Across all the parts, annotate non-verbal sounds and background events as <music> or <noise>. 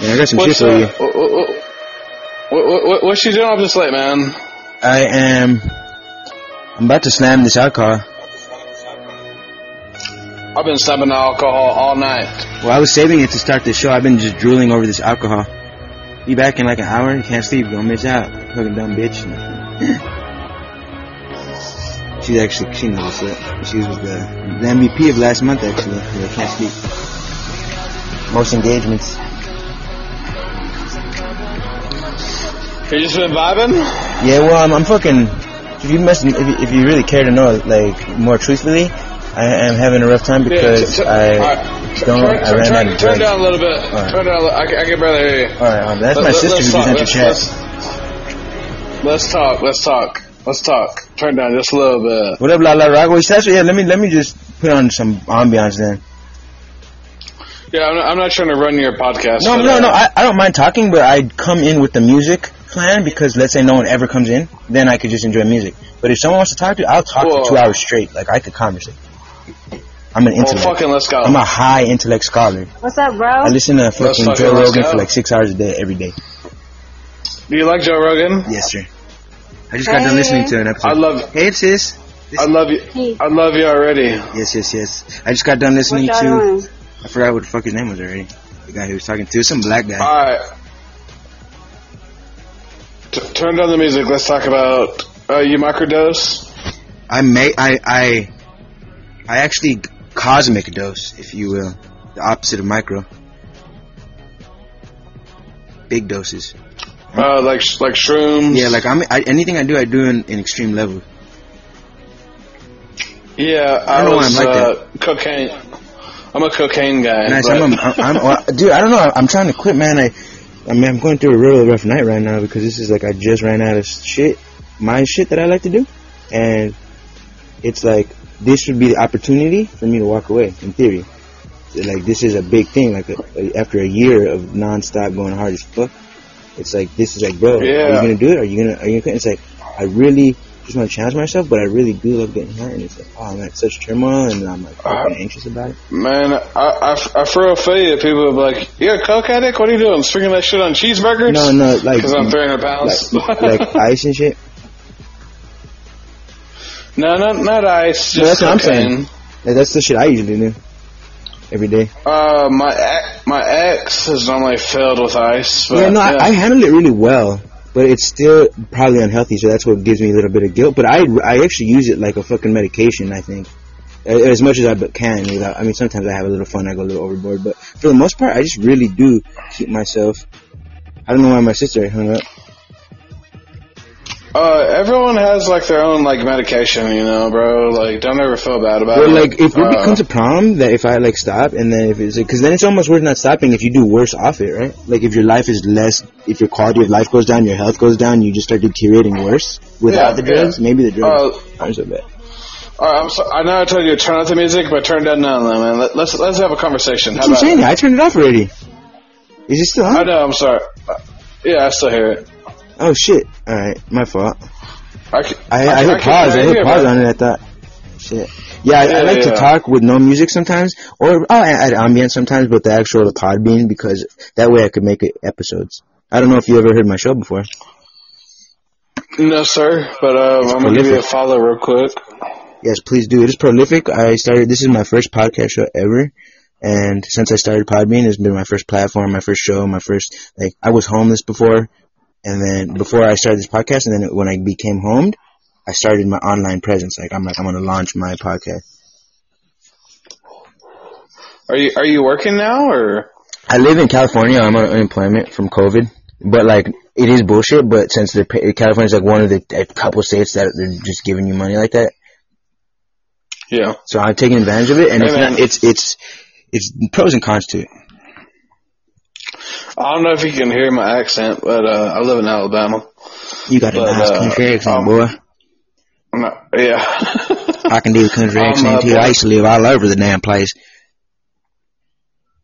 Yeah, I got some What's shit for you. what, what, what, what's you doing up this late, man? I am. I'm about to slam this alcohol. I've been slapping alcohol all night. Well, I was saving it to start the show. I've been just drooling over this alcohol. Be back in like an hour. You can't sleep. Don't miss out. Fucking dumb bitch. <laughs> She's actually she knows up. She was the, the MVP of last month actually. Yeah, can't sleep. Most engagements. You just been vibing? Yeah, well, I'm, I'm fucking. If you must, if you, if you really care to know, like more truthfully, I am having a rough time because t- I alright. don't. turn, I ran turn, out of turn down a little bit. Alright. Turn down. A little, I, can- I can barely hear you. All right, um, that's my Let- sister let's who just talk, entered let's- chat. Let's, let's talk. Let's talk. Let's talk. Turn down just a little bit. What up, La La Rock? That's- yeah, let me let me just put on some ambiance then. Yeah, I'm not, I'm not trying to run your podcast. No, no, uh, no. I, I don't mind talking, but I'd come in with the music plan because let's say no one ever comes in, then I could just enjoy music. But if someone wants to talk to, I'll talk Well- for two hours straight. Like I could conversate. I'm an Well, intellect. fucking let's go. I'm a high intellect scholar. What's up, bro? I listen to fucking fucking Joe let's Rogan for like six hours a day every day. Do you like Joe Rogan? Yes, sir. I just got done listening to an episode. I love. Hey, sis. I love you. Hey. I love you already. Yes, yes, yes. I just got done listening to. doing? I forgot what the fuck his name was already. The guy he was talking to, some black guy. All right. T- turn down the music. Let's talk about. Uh, you microdose. I may, I, I, I actually cosmic dose, if you will, the opposite of micro. Big doses. Uh, like sh- like shrooms. Yeah, like I'm. I, anything I do, I do in, in extreme level. Yeah, I, I don't know why was I'm like uh, cocaine. I'm a cocaine guy. Nice. I'm, I'm, I'm, well, dude. I don't know. I'm trying to quit, man. I, I mean, I'm going through a really rough night right now because this is like I just ran out of shit, my shit that I like to do, and it's like this would be the opportunity for me to walk away. In theory, like this is a big thing. Like a, after a year of nonstop going hard as fuck, it's like this is like, bro, are you gonna do it? Are you gonna? Are you gonna? It's like I really just want to challenge myself, but I really do love getting hurt, and it's like, oh, I'm at such turmoil, and I'm like fucking anxious about it. Man, I, I, I for real feel you. People are like, "You're a coke addict? What are you doing? Swinging that shit on cheeseburgers?" No, no, like because I'm 300 pounds. like, <laughs> like ice and shit. no, not not ice. No, that's what I'm saying. Like, that's the shit I usually do every day. Uh, my ex, my ex is normally filled with ice. But, yeah, no, I, I handle it really well, but it's still probably unhealthy, so that's what gives me a little bit of guilt. But I, I actually use it like a fucking medication. I think as much as I can. Without, I mean, sometimes I have a little fun, I go a little overboard, but for the most part, I just really do keep myself. I don't know why my sister hung up. Uh, everyone has like their own like medication, you know, bro. Like, don't ever feel bad about it. like, if it Uh, becomes a problem that if I like stop and then if it's because then it's almost worth not stopping if you do worse off it, right? Like if your life is less, if your quality of life goes down, your health goes down, you just start deteriorating worse without Yeah, the drugs. yeah. Maybe the drugs Uh, aren't so bad. all right, I'm so, I know I told you to turn off the music, but turn down none, man. Let, let's let's have a conversation. How what I'm about? saying. it? I turned it off already. Is it still on? I know. I'm sorry. Uh, Yeah, I still hear it. Oh shit! All right, my fault. I, can, I, I, can- hit pause. I hit hear, pause man. on it. I thought, shit. Yeah, I, I Yeah, like to talk with no music sometimes, or I'll add ambient sometimes, but the actual Podbean because that way I could make it episodes. I don't know if you ever heard my show before. No, sir. But um, I'm gonna give you a follow real quick. Yes, please do. It is prolific. I started. This is my first podcast show ever, and since I started Podbean, it's been my first platform, my first show, my first like. I was homeless before, and then before I started this podcast, and then when I became homed, I started my online presence. Like I'm like I'm gonna launch my podcast. Are you are you working now or? I live in California. I'm on unemployment from COVID, but like it is bullshit. But since the California is like one of the a couple states that they're just giving you money like that, Yeah. so I'm taking advantage of it, and it's not, it's it's it's pros and cons to it. I don't know if you can hear my accent, but uh, I live in Alabama. You got a But, nice uh, country accent, um, boy. I'm yeah. I can do the <laughs> country accent uh, too. I used to live all over the damn place.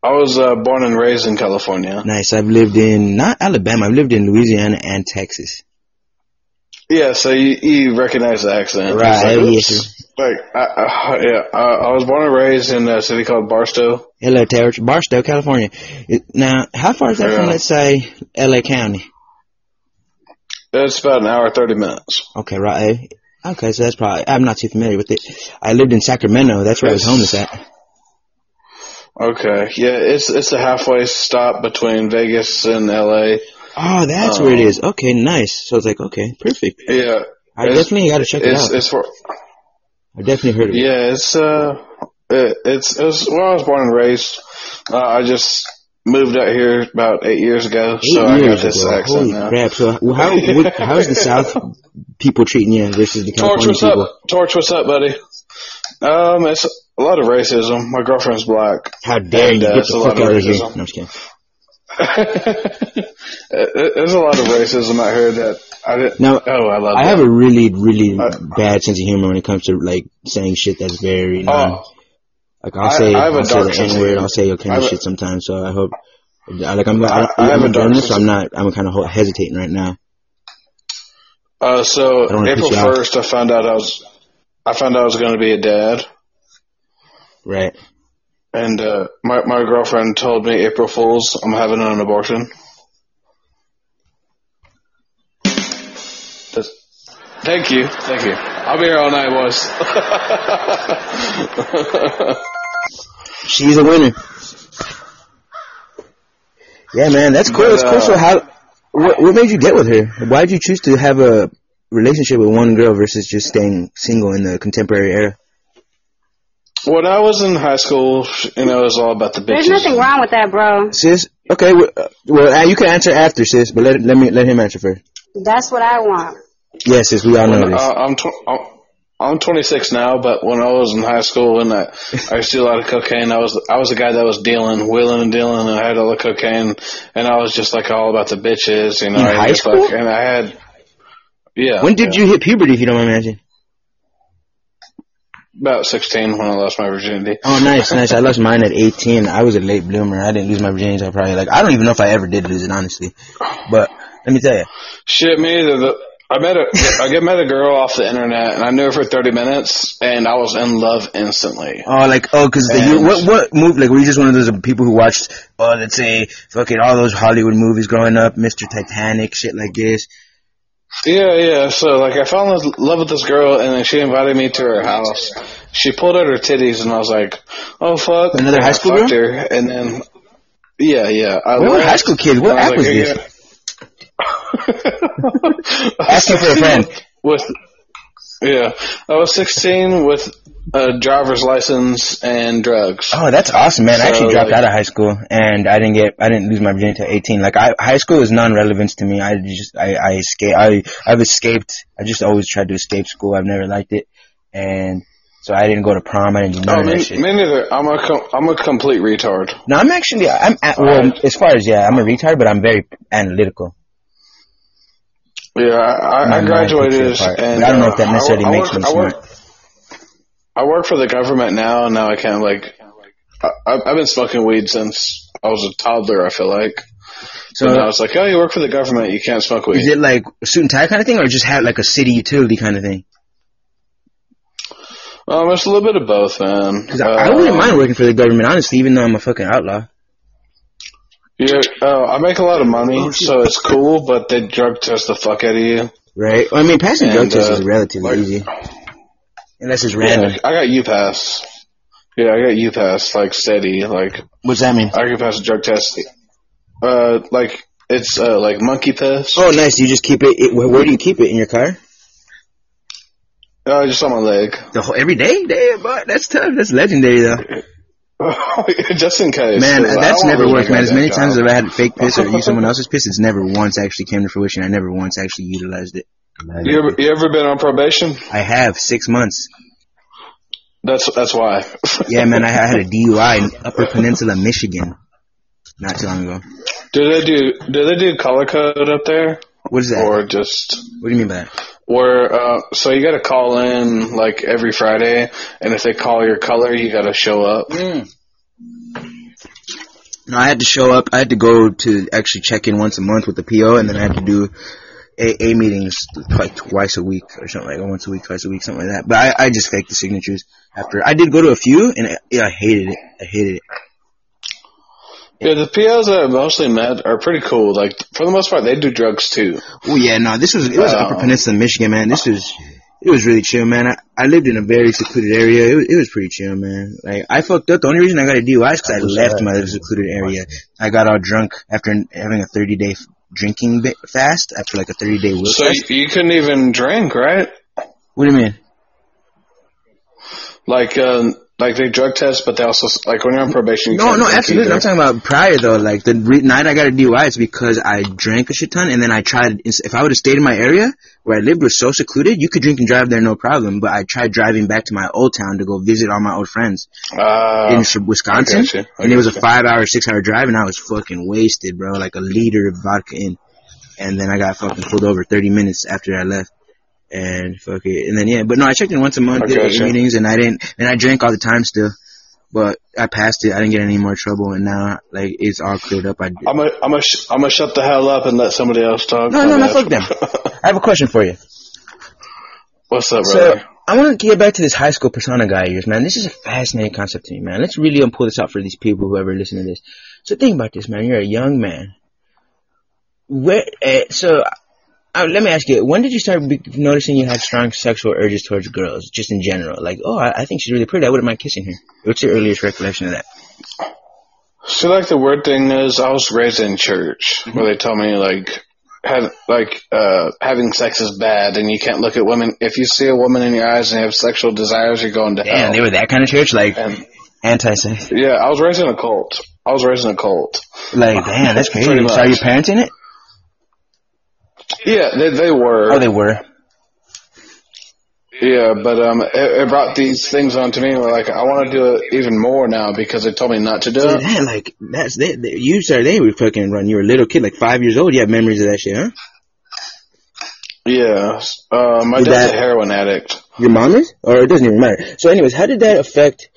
I was uh, born and raised in California. Nice. I've lived in not Alabama. I've lived in Louisiana and Texas. Yeah, so you, you recognize the accent. Right, It's like, yes. Like, I, I, yeah, I, I was born and raised in a city called Barstow. Hello, Terrence. Barstow, California. Now, how far is that from, let's say, L.A. County? It's about an hour, 30 minutes. Okay, right. Okay, so that's probably, I'm not too familiar with it. I lived in Sacramento. That's where I was homeless at. Okay, yeah, it's it's a halfway stop between Vegas and LA. Oh, that's where it Um. Okay, nice. So it's like, okay, perfect. Yeah, I it's- definitely got to check it out. it's for I definitely heard of it. yeah, it's uh, it, it's it was where I was born and raised. Uh, I just moved out here about eight years ago, so Eight I got this ago. accent Holy now. crap! So how what, how's the <laughs> South people treating you versus the Torch, California what's people? up? Torch, what's up, buddy? Um, it's a lot of racism. My girlfriend's black. How dare And, you uh, get it's the fuck out of here? No, I'm just kidding. <laughs> There's a lot of racism out here that I didn't. Now, oh, I love I that. have a really, really Uh, bad sense of humor when it comes to like saying shit that's very. Oh, Like I'll say, I have a I'll say the N word. I'll say all kind of shit sometimes. So I hope, like I'm, I, I, I I'm a this, so I'm not, I'm kind of hesitating right now. uh, so I April piss you off. first, I found out I was, I found out I was going to be a dad, Right? And uh, my my girlfriend told me April Fools, I'm having an abortion. That's- Thank you, thank you. I'll be here all night, boys. <laughs> She's a winner. Yeah, man, that's cool. But, That's cool. So uh, how? What, what made you get with her? Why did you choose to have a relationship with one girl versus just staying single in the contemporary era? When I was in high school, you know, it was all about the bitches. There's nothing wrong with that, bro. Sis, okay. Well, uh, well uh, you can answer after, sis. But let let me let him answer first. That's what I want. Yes, sis. We all know When, this. uh, I'm, tw- I'm I'm 26 now, but when I was in high school and I, I used to do a lot of cocaine, I was I was the guy that was dealing, wheeling and dealing, and I had all the cocaine, and I was just like all about the bitches, you know. In high school? Like, and I had, yeah. when did yeah. you hit puberty, if you don't mind me asking? About 16 when I lost my virginity. Oh, nice, nice. I lost mine at 18. I was a late bloomer. I didn't lose my virginity until probably like I don't even know if I ever did lose it, honestly. But let me tell you, Shit, me either. The, I met a I get met a girl off the internet, and I knew her for 30 minutes, and I was in love instantly. Oh, like oh, because the you, what what move? Like were you just one of those people who watched, oh, let's say, fucking all those Hollywood movies growing up, Mr. Titanic, shit like this. Yeah, yeah. So like, I fell in love with this girl, and then she invited me to her house. She pulled out her titties, and I was like, "Oh fuck!" Another high school fucked her, and then yeah, yeah. I We were high school kids. What app was like, this? yeah. <laughs> Asking for a friend. With yeah, I was 16 with a driver's license and drugs. Oh, that's awesome, man. I actually dropped like- out of high school, and I didn't get, I didn't lose my virginity until 18. Like, I, high school is non-relevance to me. I just, I, I escape, I, I've escaped. I just always tried to escape school. I've never liked it, and so I didn't go to prom. I didn't do none Oh, of that shit. me neither. I'm a com- I'm a complete retard. No, I'm actually, I'm, at, well, as far as yeah, I'm a retard, but I'm very analytical. Yeah, I, I, I graduated, and I don't know uh, if that necessarily I, I makes work, me I work, smart. I work for the government now, and now I kind of like. I, I've been smoking weed since I was a toddler. I feel like. So, So now it's like, oh, you work for the government, you can't smoke weed. is it like suit and tie kind of thing, or just have like a city utility kind of thing? Um, it's a little bit of both, man. I, I wouldn't mind working for the government, honestly, even though I'm a fucking outlaw. Yeah, uh, I make a lot of money, Oh, so it's cool, but they drug test the fuck out of you. Right? I mean, passing drug tests uh, is relatively like- easy. Unless it's random. Yeah, I got UPass. Yeah, I got UPass, like steady, like What's that mean? I can pass a drug test. Uh, like it's uh like monkey piss. Oh, nice. You just keep it, it where, where do you keep it? In your car? Uh, just on my leg, The whole, every day? Damn, but that's tough. That's legendary, though. <laughs> just in case. Man, 'cause I that's never worked, man. As many goddamn times as. I've had fake piss or use someone <laughs> else's piss, it's never once actually came to fruition. I never once actually utilized it. You ever, you ever been on probation? I have six months. That's that's why. <laughs> Yeah, man, I, I had a DUI in Upper Peninsula, Michigan, not too long ago. do they do do they do color code up there, What is that? or just what do you mean by that? where? Uh, so you got to call in like every Friday, and if they call your color, you got to show up. Mm. No, I had to show up. I had to go to actually check in once a month with the PO, and then I had to do AA meetings like twice a week or something like once a week, twice a week, something like that. But I, I just faked the signatures after. I did go to a few, and I, yeah, I hated it. I hated it. Yeah, the POs that I mostly met are pretty cool. Like for the most part, they do drugs too. Oh yeah, no, this was it was Upper Peninsula, Michigan, man. This was it was really chill, man. I, I lived in a very secluded area. It was, it was pretty chill, man. Like I fucked up. The only reason I got a DUI is because I left my secluded area. I got all drunk after having a 30 day drinking fast after like a 30 day So fast. you, you couldn't even drink, right? What do you mean? Like, um, like they drug test, but they also like when you're on probation. You No, can't no, absolutely. either. I'm talking about prior though. Like the re- night I got a DUI, it's because I drank a shit ton, and then I tried. If I would have stayed in my area where I lived was so secluded, you could drink and drive there no problem. But I tried driving back to my old town to go visit all my old friends Uh, in Wisconsin, I got you. I and it was a five hour, six hour drive, and I was fucking wasted, bro. Like a liter of vodka in, and then I got fucking pulled over 30 minutes after I left. And fuck it, and then yeah, but no, I checked in once a month, I did gotcha. meetings, and I didn't, and I drank all the time still but I passed it. I didn't get any more trouble, and now like it's all cleared up. I I'm gonna, I'm gonna, sh- I'm gonna shut the hell up and let somebody else talk. no, no, no, fuck them. <laughs> I have a question for you. What's up, So? I want to get back to this high school persona guy of yours, man. This is a fascinating concept to me, man. Let's really pull this out for these people who ever listen to this. So think about this, man. You're a young man. Where? Uh, so. Uh, let me ask you, when did you start be- noticing you had strong sexual urges towards girls, just in general? Like, oh, I, I think she's really pretty. I wouldn't mind kissing her. What's your earliest recollection of that? So like the weird thing is, I was raised in church where they tell me like, had like uh having sex is bad and you can't look at women. If you see a woman in your eyes and you have sexual desires, you're going to hell. Damn, hell. they were that kind of church, like anti-sex. yeah, I was raised in a cult. I was raised in a cult. Like, damn, that's <laughs> crazy. Pretty So are your parents in it? Yeah, they they were. Oh, they were. Yeah, but um, it, it brought these things onto me. Where like I want to do it even more now because they told me not to do So it. that, like, that's, they, they, you started, they were fucking run. You were a little kid, like five years old. You have memories of that shit, huh? Yeah, uh, my Did dad's that- a heroin addict. Your mom is? Or it doesn't even matter. So anyways, how did that affect,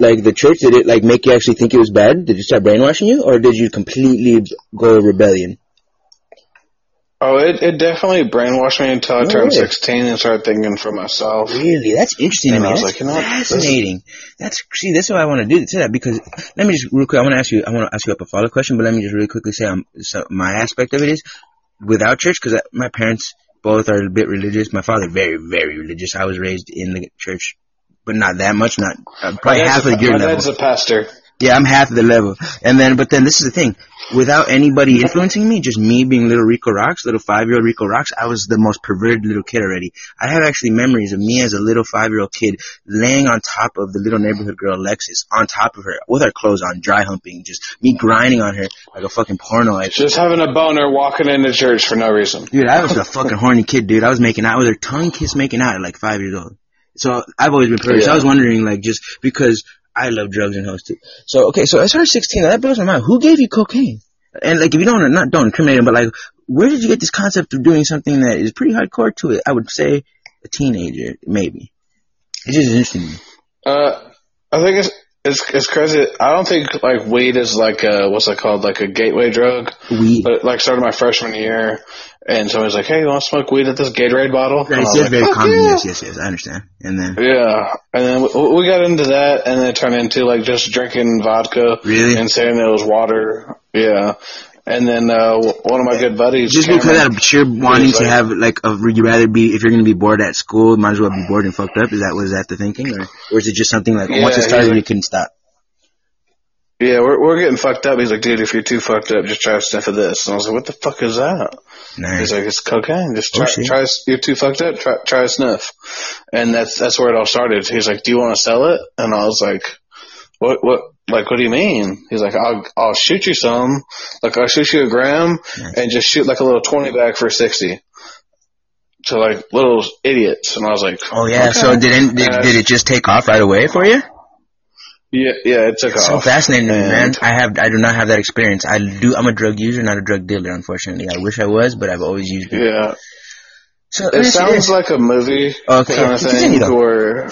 like, the church? Did it, like, make you actually think it was bad? Did it start brainwashing you? Or did you completely go rebellion? Oh, it, it definitely brainwashed me until I turned way. 16 and started thinking for myself. Really? That's interesting to me. I was That's like, you know fascinating. That's see, that's what I want to do to that because let me just real quick. I want to ask you. I want to ask you up a follow-up question, but let me just really quickly say, um, so my aspect of it is without church because my parents both are a bit religious. My father very very religious. I was raised in the church, but not that much. Not uh, probably half dad's of a- your my level. dad's a pastor. Yeah, I'm half the level. And then, but then this is the thing. Without anybody influencing me, just me being little Rico Rocks, little five-year-old Rico Rocks, I was the most perverted little kid already. I have actually memories of me as a little five-year-old kid laying on top of the little neighborhood girl Alexis, on top of her, with her clothes on, dry humping, just me grinding on her like a fucking porno. Just having a boner walking into church for no reason. Dude, I was a fucking horny kid, dude. I was making out with her, tongue kiss making out at like five years old. So I've always been perverted. So I was wondering, like, just because I love drugs and hoes too. So okay, so as far as sixteen, that blows my mind. Who gave you cocaine? And like, if you don't, not don't incriminate him, but like, where did you get this concept of doing something that is pretty hardcore to it? I would say a teenager, maybe. It's just interesting. Uh, I think it's, it's, it's crazy. I don't think like weed is like a, what's it called? Like a gateway drug. Weed. But like started my freshman year and somebody's like, Hey, you want to smoke weed at this Gatorade bottle? And I It's like, very "Fuck common. yeah." Yes, yes, yes. I understand. And then Yeah, and then we, we got into that, and then it turned into like just drinking vodka Really? and saying it was water. Yeah, and then uh, one of my good buddies, just because Cameron- out of sheer wanting He's to have like a, would you rather be if you're going to be bored at school might as well be bored and fucked up is that was that the thinking or, or is it just something like Yeah, once it started like- you couldn't stop yeah, we're we're getting fucked up. He's like, dude, if you're too fucked up, just try a sniff of this. And I was like, what the fuck is that? nice He's like, it's cocaine. Just Oh, try, shit. try. You're too fucked up. Try, try a sniff. And that's that's where it all started. He's like, do you want to sell it? And I was like, what what. Like, what do you mean? He's like, I'll, I'll shoot you some. Like, I'll shoot you a gram hmm. and just shoot like a little 20 bag for 60. To like little idiots. And I was like, oh yeah okay. so did it, did, did it just take off right away for you Yeah, yeah, it took so off. So fascinating me, man I have I do not have that experience I do I'm a drug user not a drug dealer unfortunately I wish I was but I've always used it Yeah. so It me ask you sounds like a movie Okay, kind of thing where,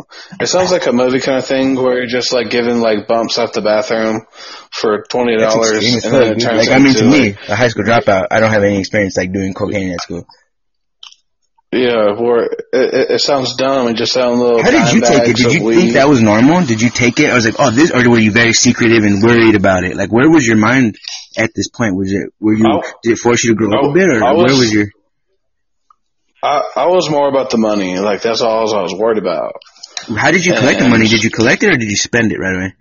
<laughs> It sounds like a movie kind of thing where you're just like giving like bumps out the bathroom for twenty dollars, and then it turns Like I mean, to me, like, a high school dropout, I don't have any experience like doing cocaine at school. yeah, where it, it, it sounds dumb. It just sounds little. How did you take it? Did you weed. think that was normal? Did you take it? I was like, oh, this, or were you very secretive and worried about it? Like, where was your mind at this point? Was it, were you, I- did it force you to grow up I- a bit, or I where was- was your? I, I was more about the money. Like that's all I was worried about. How did you collect the money? Did you collect it, or did you spend it right away?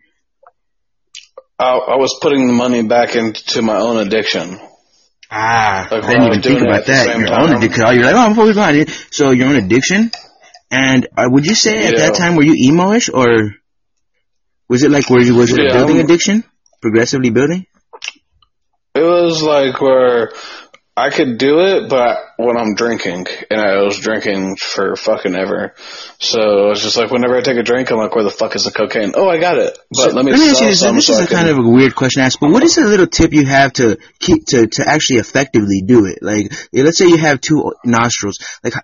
I, I was putting the money back into my own addiction. Ah, Like, I didn't I even think about that. Your time. own addiction. You're like, oh, I'm fully it. So your own addiction. And uh, would you say at Yeah. that time were you emo-ish, or was it like were you was it a building I'm- addiction, progressively building? It was like where I could do it, but when I'm drinking, and I was drinking for fucking ever. So it's just like whenever I take a drink, I'm like, where the fuck is the cocaine? Oh, I got it. But So, let me, ask you this. This is a kind of a weird question to ask, but what is a little tip you have to keep to to actually effectively do it? Like, let's say you have two nostrils. Like,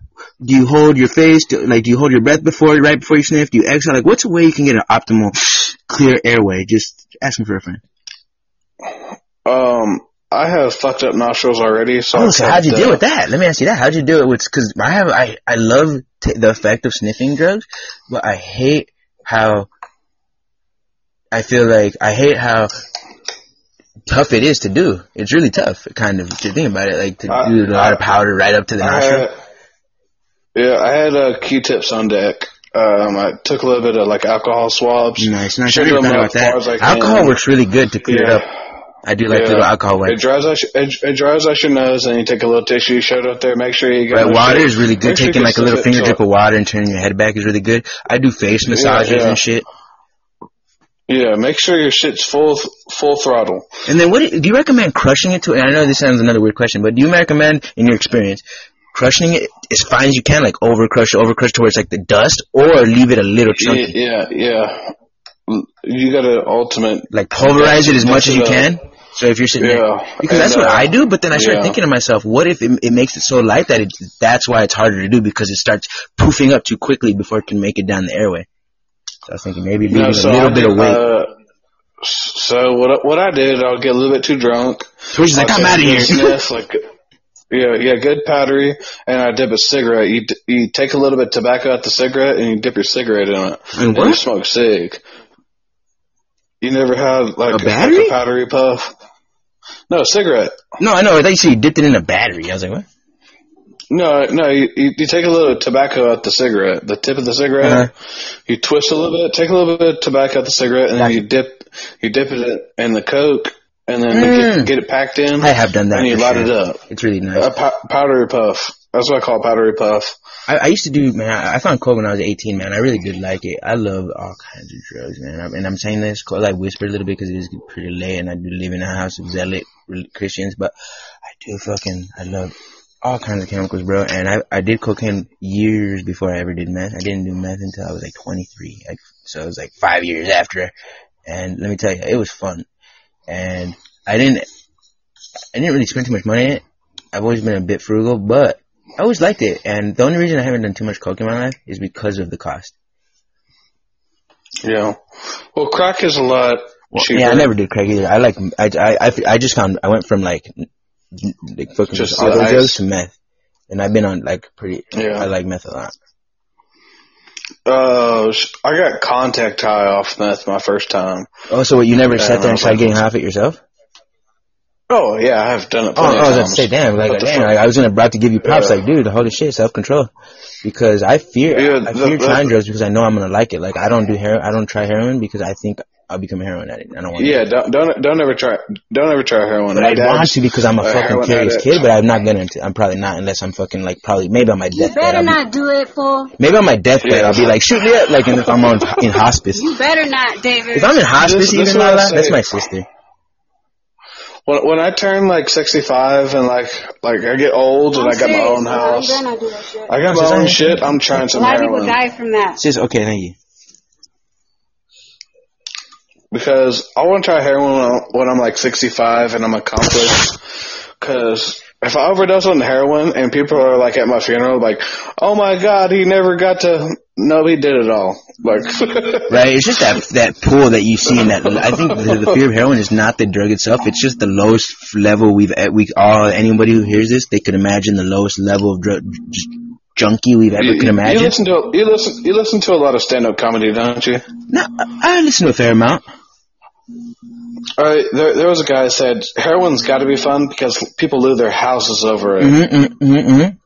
do you hold your face? Do, like, do you hold your breath before right before you sniff? Do you exhale? Like, what's a way you can get an optimal clear airway? Just asking for a friend. I have fucked up nostrils already. So Oh, so how'd you deal with that? Let me ask you that. How'd you do it with, cause I have, I, I love t- the effect of sniffing drugs, but I hate how, I feel like, I hate how tough it is to do. It's really tough, kind of, to think about it, like to I- do a lot of powder right up to the I nostril. had, yeah, I had uh, Q-tips on deck. Um, I took a little bit of like alcohol swabs. Nice, nice. I Shook never them thought up about as far as I that. can. Alcohol works really good to clear it up. I do like Yeah. little alcohol It wipes. dries out, your- it, it dries out your nose, and you take a little tissue, shove it up there, make sure you get Right, water is really good. Make Taking you like a little finger drip of water and turning your head back is really good. I do face massages yeah. and shit. Yeah, make sure your shit's full full throttle. And then what do do you recommend crushing it to? And I know this sounds another weird question, but do you recommend, in your experience, crushing it as fine as you can, like over crush, over crush towards like the dust, or leave it a little chunky, yeah, yeah. You got to ultimate. like pulverize it as much as you can? So if you're sitting there, because and, that's what uh, I do. But then I start yeah. thinking to myself, what if it, it makes it so light that it, that's why it's harder to do because it starts poofing up too quickly before it can make it down the airway. So I was thinking maybe leaving No, so a little I bit of weight. Uh, so what I- what I did, I'll get a little bit too drunk. so she's like, I'm out of here. <laughs> Sniff, like, yeah, yeah, good powdery, and I dip a cigarette. You d- you take a little bit of tobacco out the cigarette, and you dip your cigarette in it, And and you smoke cig. You never had like A like battery? a powdery puff? No, cigarette. No, I know. I thought you said you dipped it in a battery. I was like, what? No, no, you, you, you take a little tobacco out the cigarette, the tip of the cigarette, Uh-huh. you twist a little bit, take a little bit of tobacco out the cigarette, and then you dip, you dip it in the coke, and then Mm. get, get it packed in, I have done that. and you light sure. it up. It's really nice. A pow- powdery puff. That's what I call powdery puff. I, I used to do, man. I I found coke when I was 18, man. I really did like it. I love all kinds of drugs, man. I- And I'm saying this, cause I whisper a little bit because it is pretty late, and I do live in a house of zealot Christians. But I do fucking, I love all kinds of chemicals, bro. And I I did cocaine years before I ever did meth. I didn't do meth until I was like 23, like so it was like five years after. And let me tell you, it was fun. And I didn't, I didn't really spend too much money. I've always been a bit frugal, but I always liked it, and the only reason I haven't done too much coke in my life is because of the cost. Yeah. Well, crack is a lot cheaper. Yeah, I never did crack either. I like, I, I, I, I just found, I went from like, like fucking Just all the those ice. drugs to meth, and I've been on like pretty. Yeah. I like meth a lot. Uh, sh- I got contact high off meth my first time. Oh, so what, you never Yeah, sat there and tried getting high off it yourself? Oh yeah, I have done it. Oh, Plenty I of was about to say, damn, like, damn, fuck? like, I was gonna about to give you props, Yeah. like, dude, holy shit, self control, because I fear, Yeah, I the- fear the- trying drugs because I know I'm gonna like it. Like, I don't do heroin, I don't try heroin because I think I'll become a heroin addict. I don't want. Yeah, don't don't don't ever try don't ever try heroin. But I want dad's- to because I'm a a fucking curious addict. kid, but I'm not gonna. I'm probably not unless I'm fucking like probably maybe on my You deathbed. better I'll be- not do it, fool. Maybe on my deathbed Yeah. I'll be like shoot me up like if I'm on in hospice. You better not, David. If I'm in hospice This- this even is what I Lala, say. that's my sister. When when I turn like sixty five and like like I get old and I'm I got my own house, You better not do that. I got my own shit. I'm trying some. A some lot of people die from that. Sis, okay, thank you. because I want to try heroin when I'm- when I'm like sixty five and I'm accomplished. Because if I overdose on heroin and people are like at my funeral, like, oh my god, he never got to. No, he did it all. Like, <laughs> Right? It's just that that pool that you see in that. I think the, the fear of heroin is not the drug itself. It's just the lowest level we've e, we all anybody who hears this they could imagine the lowest level of drug junkie we've ever you, could you listen to you listen you listen to a lot of stand up comedy, don't you? No, I I listen to a fair amount. All right, there, there was a guy that said heroin's got to be fun because people lose their houses over it. Mm-hmm, mm-hmm, mm-hmm.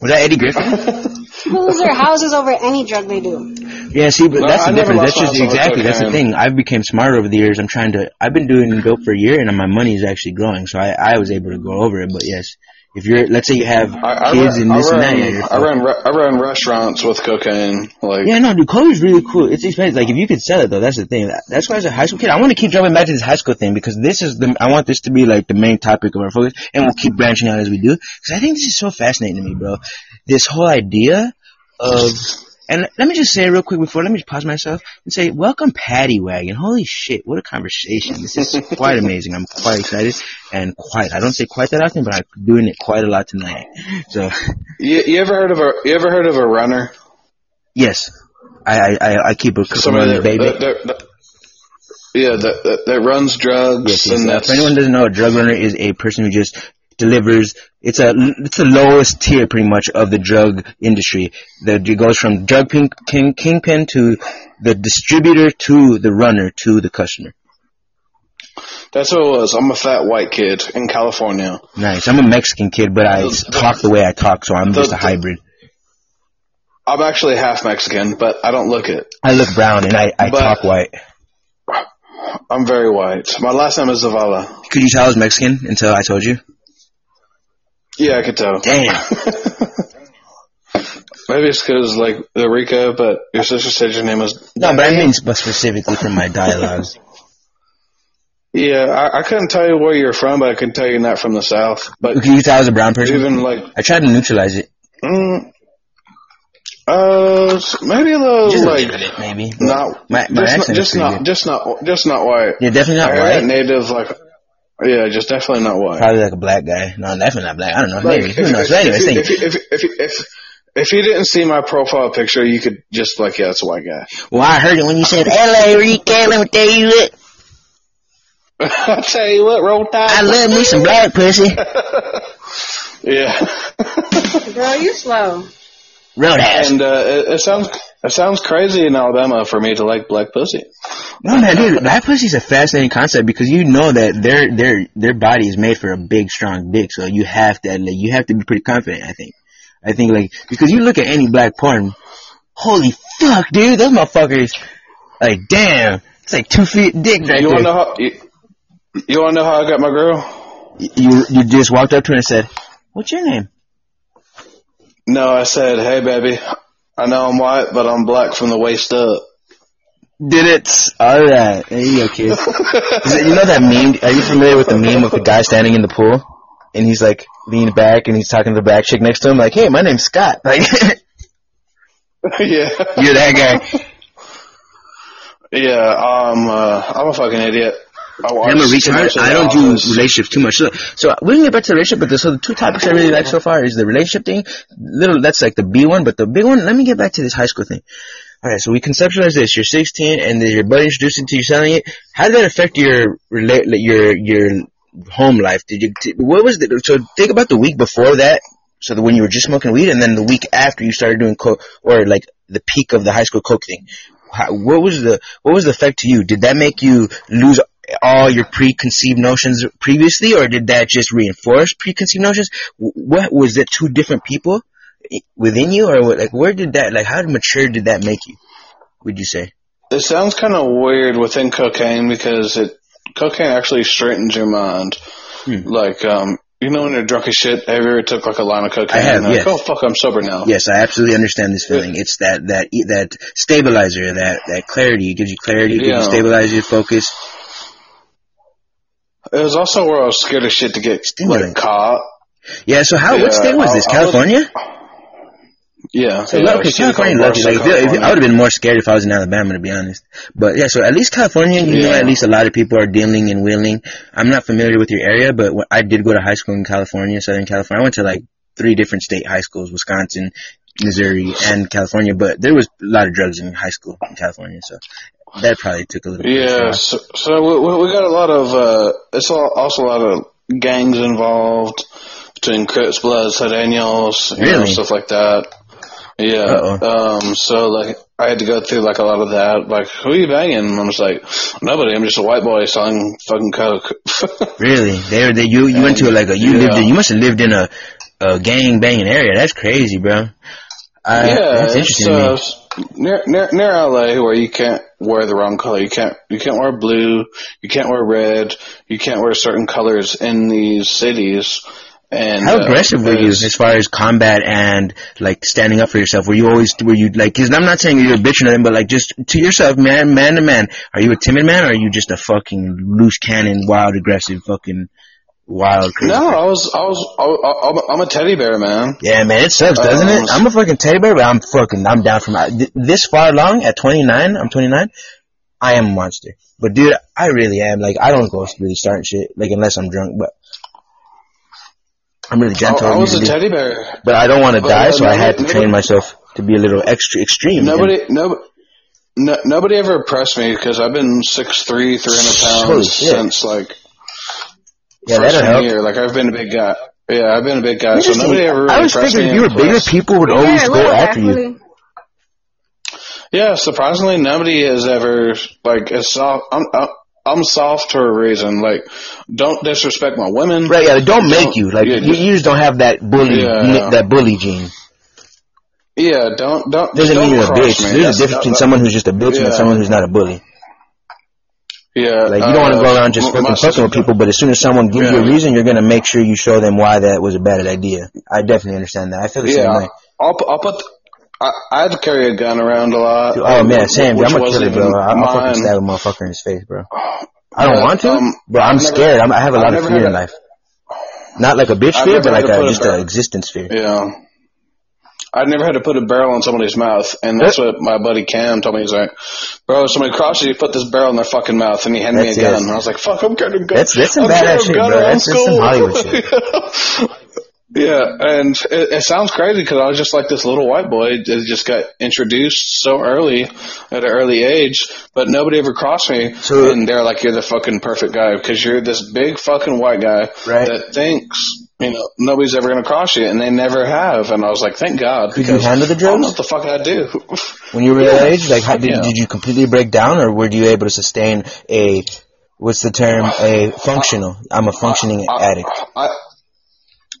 Was that Eddie Griffin? <laughs> People lose their houses over any drug they do. Yeah, see, but No, that's I the difference. That's just my house over exactly that's the thing. I've became smarter over the years. I'm trying to. I've been doing dope for a year, and my money is actually growing. So I, I was able to go over it. But yes, if you're, let's say you have I, I, kids run, and this I, and that, I run I run restaurants with cocaine. Like, Yeah, no, dude, coke is really cool. It's expensive. Like, if you could sell it, though, that's the thing. That's why as a high school kid, I want to keep jumping back to this high school thing because this is the, I want this to be like the main topic of our focus and we'll keep branching out as we do. Cause I think this is so fascinating to me, bro. This whole idea of, and let me just say real quick before, let me just pause myself and say, welcome Paddy Wagon. Holy shit, what a conversation. This is <laughs> quite amazing. I'm quite excited and quite, I don't say quite that often, but I'm doing it quite a lot tonight. So, you, you ever heard of a you ever heard of a runner? yes, I, I, I, keep a Somebody that, baby. that, that, that- yeah, that, that runs drugs Yes, yes. and that's for anyone doesn't know, a drug runner is a person who just delivers. It's a it's the lowest tier, pretty much, of the drug industry. The it goes from drug king, king kingpin to the distributor to the runner to the customer. that's what it was. I'm a fat white kid in California. Nice. I'm a Mexican kid, but I talk the way I talk, so I'm just a hybrid. I'm actually half Mexican, but I don't look it. I look brown and I, I But- talk white. I'm very white. My last name is Zavala. Could you tell I was Mexican until I told you? Yeah, I could tell. Damn. <laughs> Maybe it's because like the Rica, but your sister said your name was. No, but I mean sp- specifically from my dialogues. Yeah, I, I couldn't tell you where you're from, but I can tell you're not from the South. But Could you tell I was a brown person? even like, I tried to neutralize it. mm, uh, maybe a little Just like bit, maybe. not, My- my just, not just not, just not, just not white. You're definitely not I white. native like, yeah, just definitely not white. Probably like a black guy. No, definitely not black. I don't know. Like, Maybe. if, Who knows? if, But if, thank if, you. if, if, if, if, if you didn't see my profile picture, you could just like, yeah, it's a white guy. Well, I heard it when you said LA, Rica. Let me tell you what. <laughs> I'll tell you what, roll tide. I love me some black pussy. <laughs> Yeah. Girl, you slow. Roadhouse. and uh, it, it sounds it sounds crazy in Alabama for me to like black pussy. No man, dude, black pussy's a fascinating concept because you know that their their their body is made for a big, strong dick. So you have to like, you have to be pretty confident. I think. I think like because you look at any black porn, holy fuck, dude, those motherfuckers, like damn, it's like two feet dick right you there. want to know how you, you want to know how I got my girl? you you just walked up to her and said, "What's your name?" No, I said, hey baby, I know I'm white, but I'm black from the waist up. Did it? All right, there you go, kid. It- you know that meme? Are you familiar with the meme with the guy standing in the pool and he's like leaned back and he's talking to the back chick next to him, like, "Hey, my name's Scott." <laughs> Like, <laughs> yeah, you're that guy. <laughs> yeah. Um, uh, I'm a fucking idiot. I I'm a. I don't do relationships too much. So, so we can get back to the relationship, but the, so the two topics I really like so far is the relationship thing. Little, that's like the B one, but the big one. Let me get back to this high school thing. All right, so we conceptualize this. You're 16, and then your buddy introduced it to you selling it. How did that affect your your your home life? Did you? What was the? So think about the week before that. So that when you were just smoking weed, and then the week after you started doing coke, or like the peak of the high school coke thing. How, what was the what was the effect to you? Did that make you lose all your preconceived notions previously, or did that just reinforce preconceived notions? What was it? Two different people within you, or what, like where did that like how mature did that make you? Would you say? It sounds kind of weird within cocaine because it cocaine actually straightens your mind. Hmm. Like, um, you know, when you're drunk as shit, have you ever took like a line of cocaine? I have, and like. Oh fuck, I'm sober now. Yes, I absolutely understand this feeling. It's that that that stabilizer, that that clarity. It gives you clarity. It gives Yeah. you stabilize your focus. It was also where I was scared as shit to get like caught. Yeah. So how? Yeah, what state was I- this? California? Yeah. So yeah, okay, California lucky. Like if- if- California. I would have been more scared if I was in Alabama, to be honest. But yeah, so at least California, you know, at least a lot of people are dealing and willing. I'm not familiar with your area, but I did go to high school in California, Southern California. I went to like three different state high schools: Wisconsin, Missouri, and California. But there was a lot of drugs in high school in California, so <laughs> that probably took a little. bit Yeah, so, so we, we got a lot of, uh, it's all, also a lot of gangs involved between Crips, Bloods, Daniels, you know, stuff like that. Yeah. Uh-oh. Um, so like, I had to go through like a lot of that. Like, who are you banging? And I'm just like, nobody. I'm just a white boy selling fucking coke. <laughs> Really? There, they, you you went to like a you Yeah. lived in, you must have lived in a, a gang banging area. That's crazy, bro. I, yeah, that's it's, interesting. uh, near, near near LA where you can't wear the wrong color. You can't you can't wear blue. You can't wear red. You can't wear certain colors in these cities. And How uh, aggressive were you as far as combat and like standing up for yourself? Were you always were you like? Because I'm not saying you're a bitch or nothing, but like just to yourself, man, man to man. Are you a timid man or are you just a fucking loose cannon, wild, aggressive, fucking wild? Crazy No. I was I was I, I'm, I'm a teddy bear man. Yeah, man, it sucks, doesn't Um, it? I'm a fucking teddy bear, but I'm fucking, I'm down from th- this far along at 29. I'm 29. I am a monster, but dude, I really am. Like, I don't go really starting shit, like unless I'm drunk, but I'm really gentle. I was a teddy bear. but I don't want to die, uh, so I had to train myself to be a little extra extreme. Nobody no. No, nobody ever impressed me because I've been 6'3", 300 pounds since like yeah, that'll freshman help. year. Like I've been a big guy. Yeah, I've been a big guy. So nobody ever. Really I was impressed figuring me if you were bigger, people would Yeah, always go little after you. Yeah, surprisingly, nobody has ever like it's soft. I'm I'm, I'm soft for a reason. Like, don't disrespect my women. Right? Yeah, don't make you like Yeah, you, you just don't have that bully, Yeah, yeah. that bully gene. Yeah, don't don't. Doesn't don't mean you're a bitch. me. There's That's- a difference between someone who's just a bitch and someone who's not a bully. Yeah, Like you don't want to go around just uh, fucking fucking with people, but as soon as someone gives you a reason, you're gonna make sure you show them why that was a bad idea. I definitely understand that. I feel the same way. I'll I'll put. I, I had to carry a gun around a lot. Oh man, which- same. which I'm a killer, bro. I'll, I'll fucking stab a motherfucker in his face, bro. <sighs> I don't Yeah, want to, um, but I'm I've never- scared. I'm, I have a lot of fear in life. Not like a bitch I've fear, but like a, just an existence fear. Yeah. I never had to put a barrel in somebody's mouth, and that's what my buddy Cam told me. He's like, "Bro, if somebody crosses you, put this barrel in their fucking mouth," and he handed That's me a it. gun. And I was like, "Fuck, I'm carrying a gun." That's- that's some I'm badass shit, bro. That's- that's some school." Hollywood <laughs> yeah, and it, it sounds crazy because I was just like this little white boy that just got introduced so early at an early age, but nobody ever crossed me. So- and they're like, "You're the fucking perfect guy because you're this big fucking white guy Right. that thinks." You know, nobody's ever going to cross you, and they never have. And I was like, thank God. Could you handle the I don't know drugs? what the fuck I do. <laughs> When you were that age, like, how, did, Yeah. did you completely break down, or were you able to sustain a, what's the term, a functional? I'm a functioning addict. I,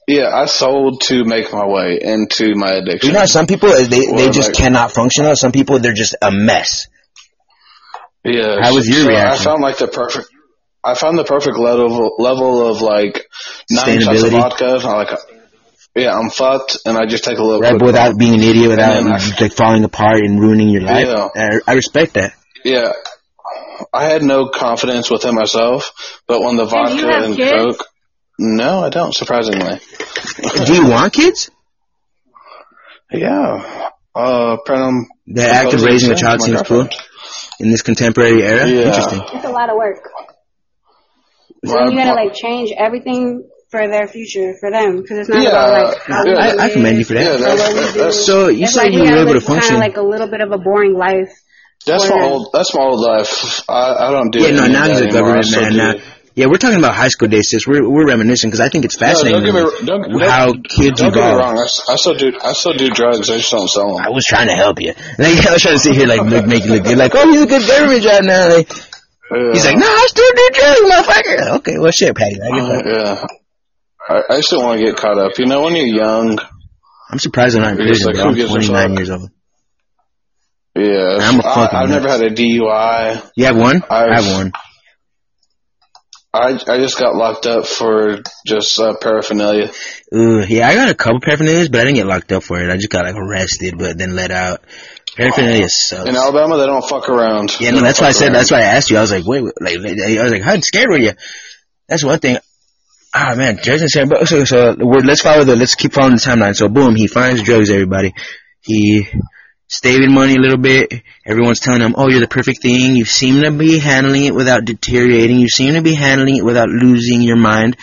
yeah, I sold to make my way into my addiction. You know, some people they they just like- cannot function. Some people they're just a mess. Yeah. How was your so reaction? I found like the perfect. I found the perfect level level of like nine shots of vodka. I'm like, yeah, I'm fucked, and I just take a little. Right, without being an idiot, without And then I- just, like falling apart and ruining your life. Yeah. I, I respect that. Yeah. I had no confidence within myself, but when the Hey, you vodka have and kids? coke, no, I don't. Surprisingly, Do you want kids? yeah. Uh, Prenum. The act of raising a child seems cool in this contemporary era. Yeah. Interesting. It's a lot of work. So My- you gotta like change everything for their future for them because it's not Yeah, about like how we yeah. I, I live commend you for that. Yeah, or that's, what we do. that's, so you It's said like you were have able to like, kind function. of like a little bit of a boring life. that's my old. That's my old life. I, I don't do. yeah, no, now he's a government I man. Now, yeah, we're talking about high school days, sis. We're we're reminiscing because I think it's No, fascinating don't get me to don't, how don't, kids don't get me evolve. wrong. I, s- I still do. I still do drugs. I just don't sell them. I was trying to help you. <laughs> Like, I was trying to sit here like look, make you look good. Like, oh, he's a good government job now. Like, he's like, no, I still do drugs, motherfucker. Okay, well, shit, Patty. I get that. yeah. I, I don't want to get caught up. You know, when you're young, I'm surprised I'm not in prison, like, I'm gives a 29 years old. yeah. I'm a fucking I, I've never had a DUI. You have one? I I've- have one. I I just got locked up for just uh, paraphernalia. Ooh, yeah, I got a couple paraphernalias, but I didn't get locked up for it. I just got like arrested, but then let out. Paraphernalia sucks. In Alabama, they don't fuck around. Yeah, no, that's why I said. around. That's why I asked you. I was like, wait, wait, like, I was like, how scared were you? That's one thing. Ah, man, Jason said, but so, so let's follow the, let's keep following the timeline. So, boom, he finds drugs. Everybody, he saving money a little bit. Everyone's telling him, "Oh, you're the perfect thing. You seem to be handling it without deteriorating. You seem to be handling it without losing your mind."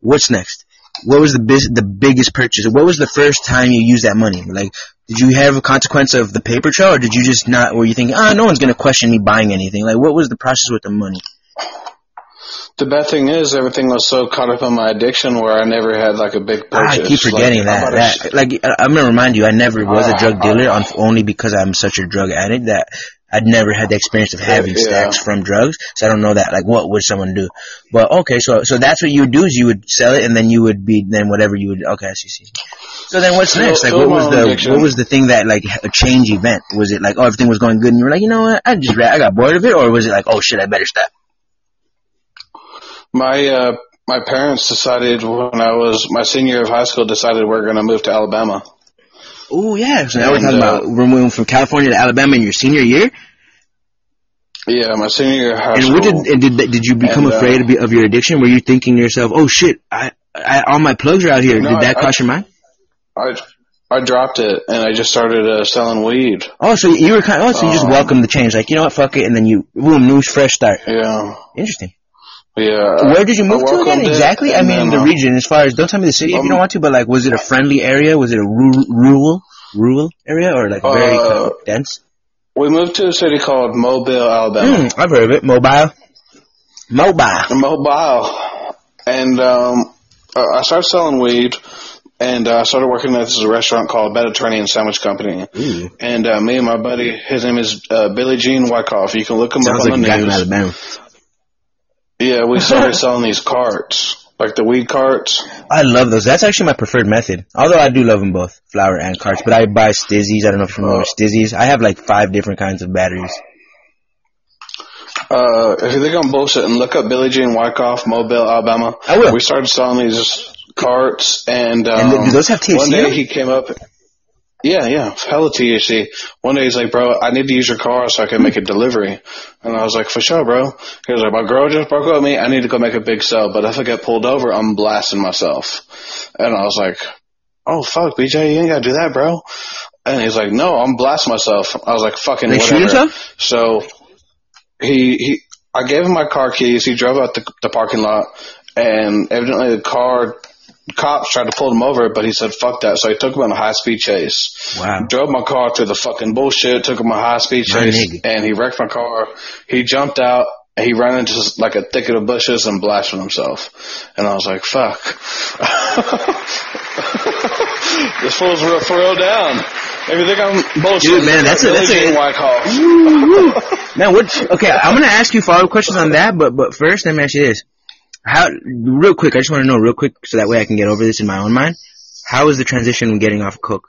What's next? What was the bis- the biggest purchase? What was the first time you used that money? Like, did you have a consequence of the paper trail, or did you just not? Were you thinking, "Ah, no one's gonna question me buying anything"? Like, what was the process with the money? The bad thing is, everything was so caught up in my addiction where I never had like a big purchase. I keep forgetting like, that. that like I- I'm gonna remind you, I never was a drug dealer on, only because I'm such a drug addict that I'd never had the experience of having Yeah. stacks from drugs, so I don't know that. Like, what would someone do? But okay, so so that's what you would do is you would sell it, and then you would be then whatever you would. Okay, I see. see. So then what's next? Like, what was the what was the thing that like a change event? Was it like oh everything was going good, and you were like, you know what, I just I got bored of it, or was it like oh shit, I better stop? My uh, my parents decided when I was my senior year of high school decided we're going to move to Alabama. Oh yeah. So now we're talking uh, about we're moving from California to Alabama in your senior year. Yeah, my senior year of high And school. what did and did did you become And, uh, afraid of, of your addiction? Were you thinking to yourself, "Oh shit, I, I all my plugs are out here"? No, did that I- cross your mind? I I dropped it and I just started uh, selling weed. Oh, so you were kind. Of, oh, so you just Um, welcomed the change, like you know what, fuck it, and then you boom, new fresh start. Yeah, Interesting. Yeah. Where did you move to again? it, Exactly. I mean, the uh, region. As far as don't tell me the city if you um, don't want to, but like, was it a friendly area? Was it a rural, rural, rural area, or like very Uh, dense? We moved to a city called Mobile, Alabama. Hmm, I've heard of it. Mobile. Mobile. Mobile, and um, uh, I started selling weed, and uh, I started working at this restaurant called Mediterranean Sandwich Company. Ooh. And uh, me and my buddy, his name is uh, Billy Jean Wyckoff. You can look him Sounds up on a the news. Yeah, we <laughs> started selling these carts, like the weed carts. I love those. That's actually my preferred method. Although I do love them both, flower and carts. But I buy Stizzies. I don't know if you know with Stizzies. I have like five different kinds of batteries. Uh, if you think I'm bullshit, and look up Billy Jean Wyckoff, Mobile, Alabama. I will. We started selling these carts, and um, And th- do those have THC One day he came up. Yeah, yeah, hella THC. One day he's like, "Bro, I need to use your car so I can make a delivery." And I was like, "For sure, bro." He was like, "My girl just broke up with me. I need to go make a big sale, but if I get pulled over, I'm blasting myself." And I was like, "Oh fuck, BJ, you ain't gotta do that, bro." And he's like, "No, I'm blasting myself." I was like, "Fucking They whatever." So he he I gave him my car keys. He drove out the, the parking lot, and evidently the car cops tried to pull him over, but he said fuck that. So he took him on a high speed chase. Wow. Drove my car through the fucking bullshit. Took him on a high speed chase, and he wrecked my car. He jumped out. and He ran into like a thicket of bushes and blasted himself. And I was like, fuck. <laughs> this fool's real for real down. If you think I'm bullshit, Dude, man, that's a- Billie that's a- Jean Wyckoff. Man, what? Okay, I'm gonna ask you follow up questions on that, but but first, let me ask you this: How, real quick, I just want to know real quick, so that way I can get over this in my own mind. How was the transition when getting off coke?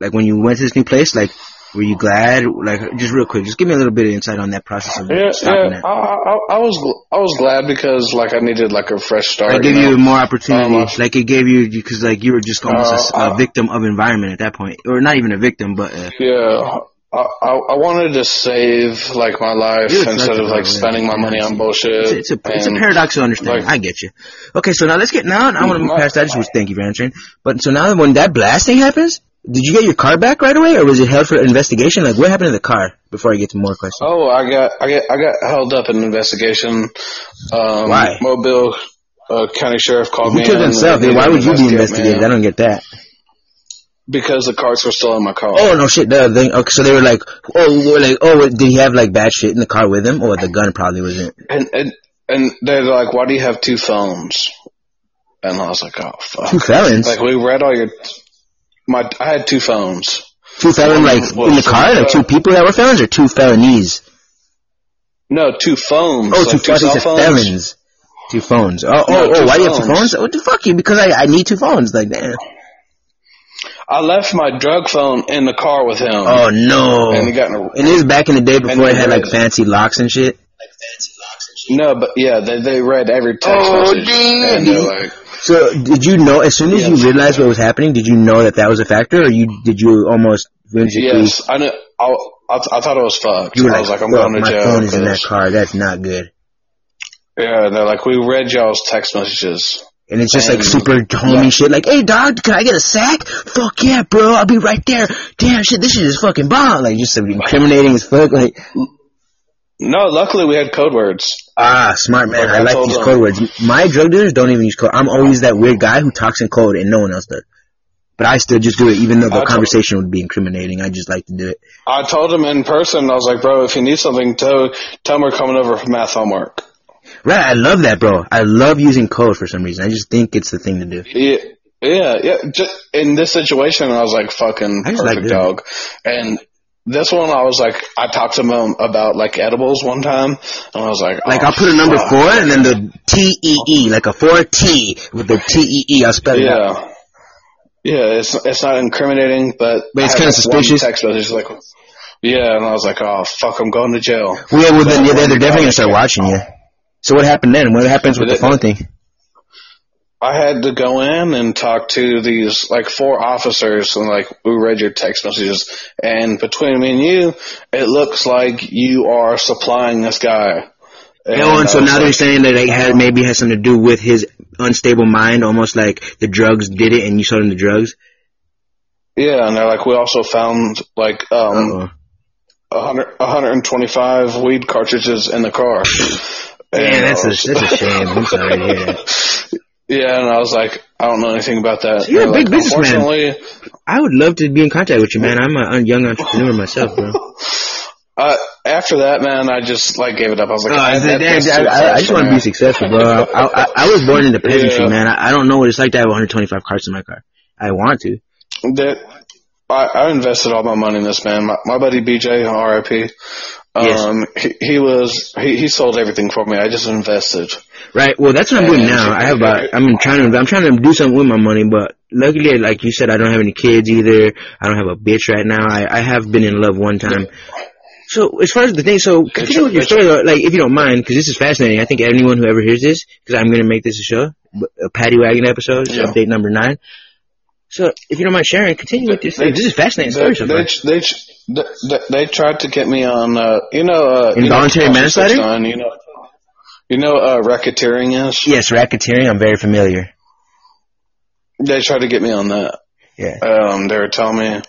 Like when you went to this new place, like were you glad? Like just real quick, just give me a little bit of insight on that process of Yeah, stopping yeah. that. I, I, I was I was glad because like I needed like a fresh start. It gave you know? more opportunity. Um, like it gave you because like you were just almost a, Uh, victim of environment at that point, or not even a victim, but uh, Yeah, I, I I wanted to save like my life You're instead of like spending my money on bullshit. it's, it's a it's a and- paradoxical understanding. like- I get you. Okay, so now let's get now. I want to move past that. I just thank you for answering. But so now when that blasting happens, did you get your car back right away, or was it held for investigation? Like what happened to the car? Before I get to more questions. Oh, I got I got I got held up in investigation. Um, Why? Mobile uh, County Sheriff called Who me. killed in himself? Why would you be investigated? I don't get that. Because the carts were still in my car. Oh no, shit. Duh, they, okay, so they were like, oh, they were like, oh, did he have like bad shit in the car with him, or the gun probably wasn't? And and and they're like, "Why do you have two phones?" And I was like, "Oh fuck!" Two felons. Like we read all your. My I had two phones. Two felons, like in the car, like the- two people that were felons, or two felonies. No, two phones. Oh, like two, two I thought you cell phones. felons. Two phones. Oh, oh, No, oh, two why do you have two phones. phones? What the fuck you? Because I, I need two phones. Like, damn. I left my drug phone in the car with him. Oh no. And he got in a, And this is back in the day before it had like read- fancy locks and shit. no, but yeah, they they read every text Oh, message. damn. And they're like, So did you know as soon as Yes. you realized what was happening? Did you know that that was a factor, or you did you almost whimsically? yes, I knew. I, I, I thought it was fucked. You were I like, was like, I'm "Fuck, going to my jail. phone is in that car. That's not good. Yeah, they're like, we read y'all's text messages. And it's just like super homie yeah. shit. Like, hey dog, can I get a sack? Fuck yeah, bro. I'll be right there. Damn shit, this shit is fucking bomb. Like just incriminating as fuck. Like, No, luckily we had code words. ah, smart man. Like, I I like these them. code words. My drug dealers don't even use code. I'm always that weird guy who talks in code and no one else does. But I still just do it, even though the I conversation would be incriminating. I just like to do it. I told him in person. I was like, bro, if you need something, tell tell him we're coming over for math homework. Right, I love that, bro. I love using code for some reason. I just think it's the thing to do. Yeah, yeah, yeah. Just in this situation, I was like, fucking I just like perfect dog. And this one, I was like, I talked to him about like edibles one time, and I was like, Like oh, I'll put a number fuck. four and then the T E E, like a four T with the T E E. I'll spell it out. Yeah. Yeah, it's it's not incriminating, but But it's like, one suspicious. Text message like, yeah, and I was like, oh fuck, I'm going to jail. Well, yeah, well then yeah, they're definitely gonna start watching you. So what happened then? What happens with the phone thing? I had to go in and talk to these like four officers and like we read your text messages and between me and you, it looks like you are supplying this guy. Oh, and so was now they're saying that it had maybe has something to do with his unstable mind, almost like the drugs did it, and you sold him the drugs. yeah, and they're like, we also found like um Uh-oh. 100, 125 weed cartridges in the car. And that's a that's a shame. I'm sorry to hear that. Yeah, and I was like, I don't know anything about that. So you're a big like, businessman. I would love to be in contact with you, man. I'm a young entrepreneur myself, bro. <laughs> uh, after that, man, I just like gave it up. I was like, No, I, that- that's I, I just want to be <laughs> successful, bro. I, I, I was born into peasantry, Yeah. man. I, don't know what it's like to have 125 cars in my car. I want to. that I, I invested all my money in this man. My, my buddy BJ, RIP. Yes. Um, he, he was he, he sold everything for me. I just invested. Right. Well, that's what I'm doing now. I have about. I'm trying to. I'm trying to do something with my money, but luckily, like you said, I don't have any kids either. I don't have a bitch right now. I I have been in love one time. So as far as the thing, so continue with your story, though, like if you don't mind, because this is fascinating. I think anyone who ever hears this, because I'm gonna make this a show, a paddy wagon episode, Yeah. update number nine. So if you don't mind sharing, continue with your story. This is fascinating They, story so they, far. They, they, they tried to get me on, uh, you know, uh, Involuntary you know, manslaughter? Son, You know, you know, uh, racketeering is. Yes, racketeering. I'm very familiar. They tried to get me on that. Yeah. Um, they were telling me.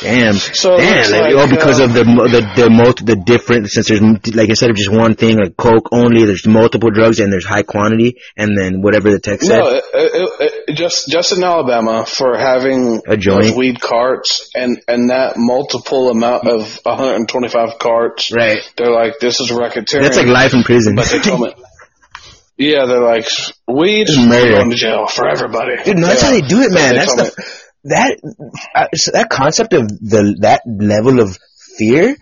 Damn. So Damn. Like, oh, because uh, of the the the multi, the different since there's like instead of just one thing like coke only, there's multiple drugs and there's high quantity, and then whatever the text said. No, it, it, it, just just in Alabama for having A joint? weed carts and and that multiple amount of 125 carts. Right. They're like, this is racketeering. That's like life in prison. But they told me. <laughs> Yeah, they're like weed murder. going to jail for everybody. Dude, no, that's Yeah. how they do it, man. That's the that uh, that concept of the that level of fear.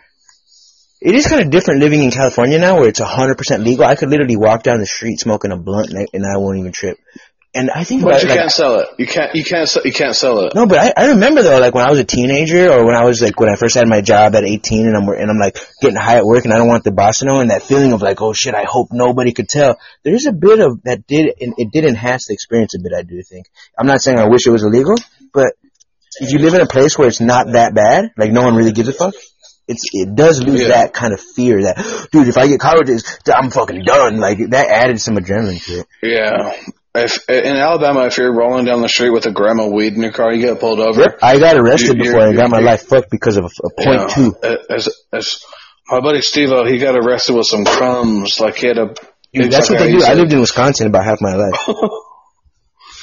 It is kind of different living in California now, where it's hundred percent legal. I could literally walk down the street smoking a blunt, and I, and I won't even trip. And I think But you like, can't sell it. You can't. You can't. You can't sell it. No, but I, I remember though, like when I was a teenager, or when I was like when I first had my job at 18, and I'm and I'm like getting high at work, and I don't want the boss to know, and that feeling of like, oh shit, I hope nobody could tell. There's a bit of that did it did enhance the experience a bit. I do think. I'm not saying I wish it was illegal, but if you live in a place where it's not that bad, like no one really gives a fuck. It's, it does lose Yeah. that kind of fear that, dude, if I get caught with this, I'm fucking done. Like, that added some adrenaline to it. Yeah. If in Alabama, if you're rolling down the street with a gram of weed in your car, you get pulled over. I got arrested You- before you're- got my life fucked because of a, a point Yeah. two. As, as my buddy Steve, he got arrested with some crumbs. Like he had a. Dude, that's like what they do. I lived in Wisconsin about half my life. <laughs>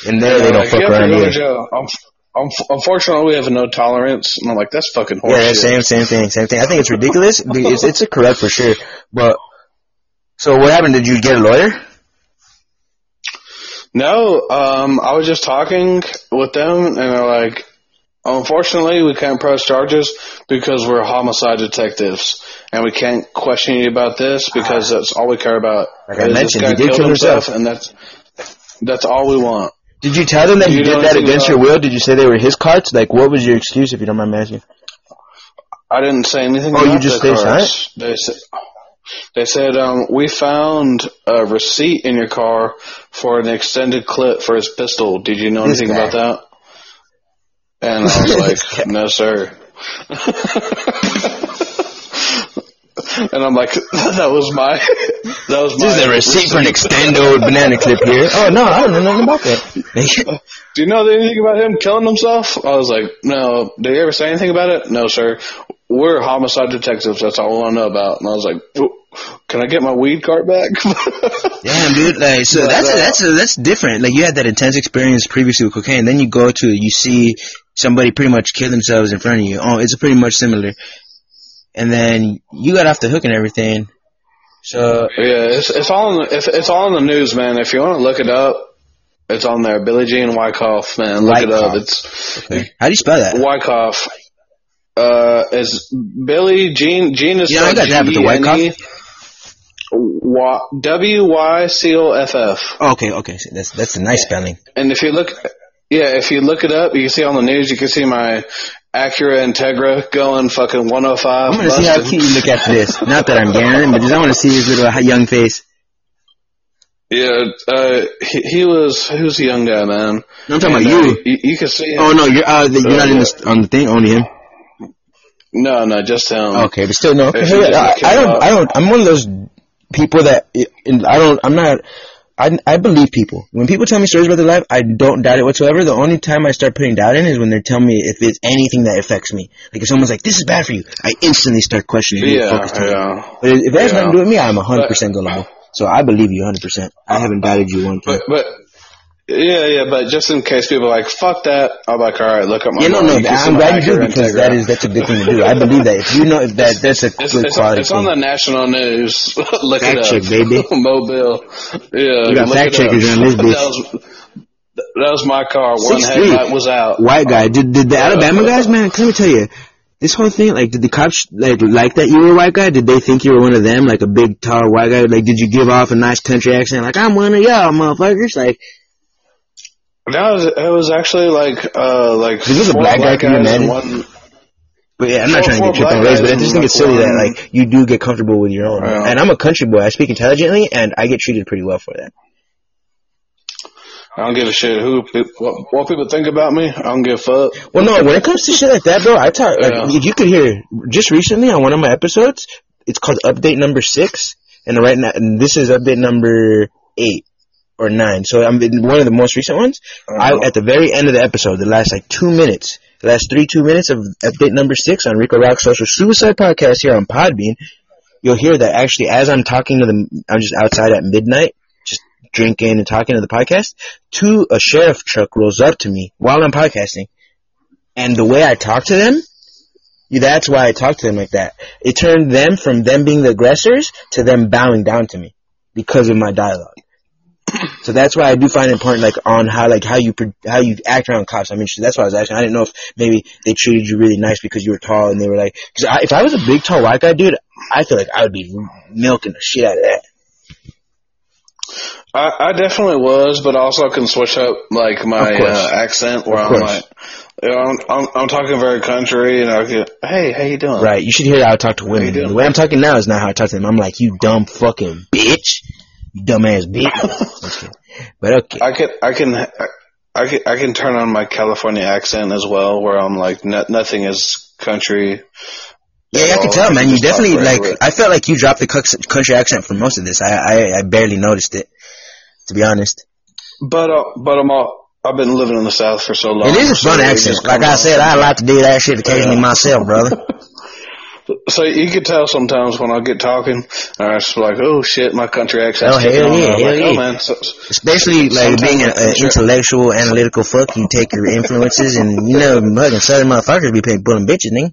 And there they don't like, fuck you around either. Unfortunately, we have no tolerance. And I'm like, that's fucking horseshit. Yeah, same, same thing, same thing. I think it's ridiculous. It's, it's a corrupt for sure. But, so what happened? Did you get a lawyer? No, um, I was just talking with them, and they're like, unfortunately, we can't press charges because we're homicide detectives, and we can't question you about this because that's all we care about. Like I mentioned, he did kill himself, himself. and that's that's all we want. Did you tell them that You know did that against your will? Did you say they were his carts? Like, what was your excuse, if you don't mind me asking? I didn't say anything. Oh, you just the cars. They said, they said, um, we found a receipt in your car for an extended clip for his pistol. Did you know This anything guy. about that? And I <laughs> was like, no, sir. <laughs> and I'm like, <laughs> that was my, that was my. This is a receipt for an extendo banana clip here. Oh no, I don't know nothing about that. <laughs> Do you know anything about him killing himself? I was like, no. Did he ever say anything about it? No, sir. We're homicide detectives. That's all I want to know about. And I was like, "Oh, can I get my weed cart back? <laughs> Damn, dude. Like, so that's uh, that's that's different. Like, you had that intense experience previously with cocaine. Then you go to you see somebody pretty much kill themselves in front of you. Oh, it's pretty much similar. And then you got off the hook and everything. So yeah, it's, it's all in the, it's, it's all in the news, man. If you want to look it up, it's on there. Billie Jean Wyckoff, man. Look it up. It's okay. how do you spell that? Wyckoff. Uh, is Billy Jean Jean is Yeah, I got that, but the Wyckoff. Oh, okay, okay. That's that's a nice spelling. And if you look, yeah, if you look it up, you can see on the news. You can see my Acura Integra going fucking 105. I'm gonna see how busted. cute you look after this. <laughs> Not that I'm daring, but just I want to see his little young face. Yeah, uh, he, he was he was a young guy, man. No, I'm talking And, about uh, you. you. You can see him. Oh no, you're uh, you're not in the on the thing. Only him. No, no, just him. Okay, but still no. Hey, I, I don't. I don't. I'm one of those people that I don't. I'm not. I I believe people. When people tell me stories about their life, I don't doubt it whatsoever. The only time I start putting doubt in is when they're telling me if it's anything that affects me. Like if someone's like, "This is bad for you," I instantly start questioning. Yeah, fuck is telling me. yeah. But if it has Yeah. nothing to do with me, I'm 100 percent gullible. So I believe you 100. percent I haven't doubted you one time. But but yeah, yeah. But just in case people are like fuck that, I'm like, all right, look up my. Yeah, no, no. You can see I'm glad you do because that is that's a good thing to do. I believe that. If you know if that that's a It's, good it's, quality it's on thing. the national news. <laughs> <laughs> look Fact it up. check, baby. Mobile. Yeah, You got fact checkers on this <laughs> bitch. That was, that was my car. One 6'3". headlight was out. White guy. Did did the Yeah. Alabama guys, man? Let me tell you, this whole thing, like, did the cops like like that you were a white guy? Did they think you were one of them, like a big tall white guy? Like, did you give off a nice country accent, like I'm one of y'all motherfuckers? Like, Was it was actually like uh like was a four black guy, black can one but yeah, I'm not trying to get tripped on race, but I just think it's silly that like you do get comfortable with your own. And I'm a country boy. I speak intelligently, and I get treated pretty well for that. I don't give a shit who what, what people think about me. I don't give a fuck. Well, no, when it comes to shit like that, bro, I talk. Like, Yeah. if you could hear just recently on one of my episodes, it's called Update Number Six, and right now, and this is Update Number Eight or Nine. So I'm in one of the most recent ones. Uh-huh. I at the very end of the episode, the last like two minutes, the last three two minutes of Update Number Six on Rico Rock Social Suicide Podcast here on Podbean, you'll hear that actually as I'm talking to them, I'm just outside at midnight. just Drinking and talking to the podcast, two a sheriff truck rolls up to me while I'm podcasting, and the way I talk to them, that's why I talk to them like that. It turned them from them being the aggressors to them bowing down to me because of my dialogue. So that's why I do find it important, like on how like how you how you act around cops. I'm interested. That's why I was asking. I didn't know if maybe they treated you really nice because you were tall and they were like. Because I, if I was a big tall white guy, dude, I feel like I would be milking the shit out of that. I, I definitely was, but also I can switch up like my uh, accent where Of I'm course. like, you know, I'm, I'm I'm talking very country, and I get, hey, how you doing? Right. You should hear how I talk to women. The way I'm talking now is not how I talk to them. I'm like, you dumb fucking bitch. You dumbass bitch. But okay. I can I can I, can I can turn on my California accent as well, where I'm like, no, nothing is country. Yeah, I can tell, man. You definitely like. I felt like you dropped the country accent for most of this. I, I, I barely noticed it, to be honest. But uh, but I'm all, I've been living in the South for so long. It is a fun it accent. Like I said, I like to do that shit occasionally Yeah. myself, brother. <laughs> So you can tell sometimes when I get talking, and I just like, oh shit, my country accent. Oh, hell yeah, hell like, yeah. oh man, so, Especially like being an I think sure. intellectual, analytical fuck. You take your influences, and you know, fucking southern motherfuckers be paying pulling bitches, nigga.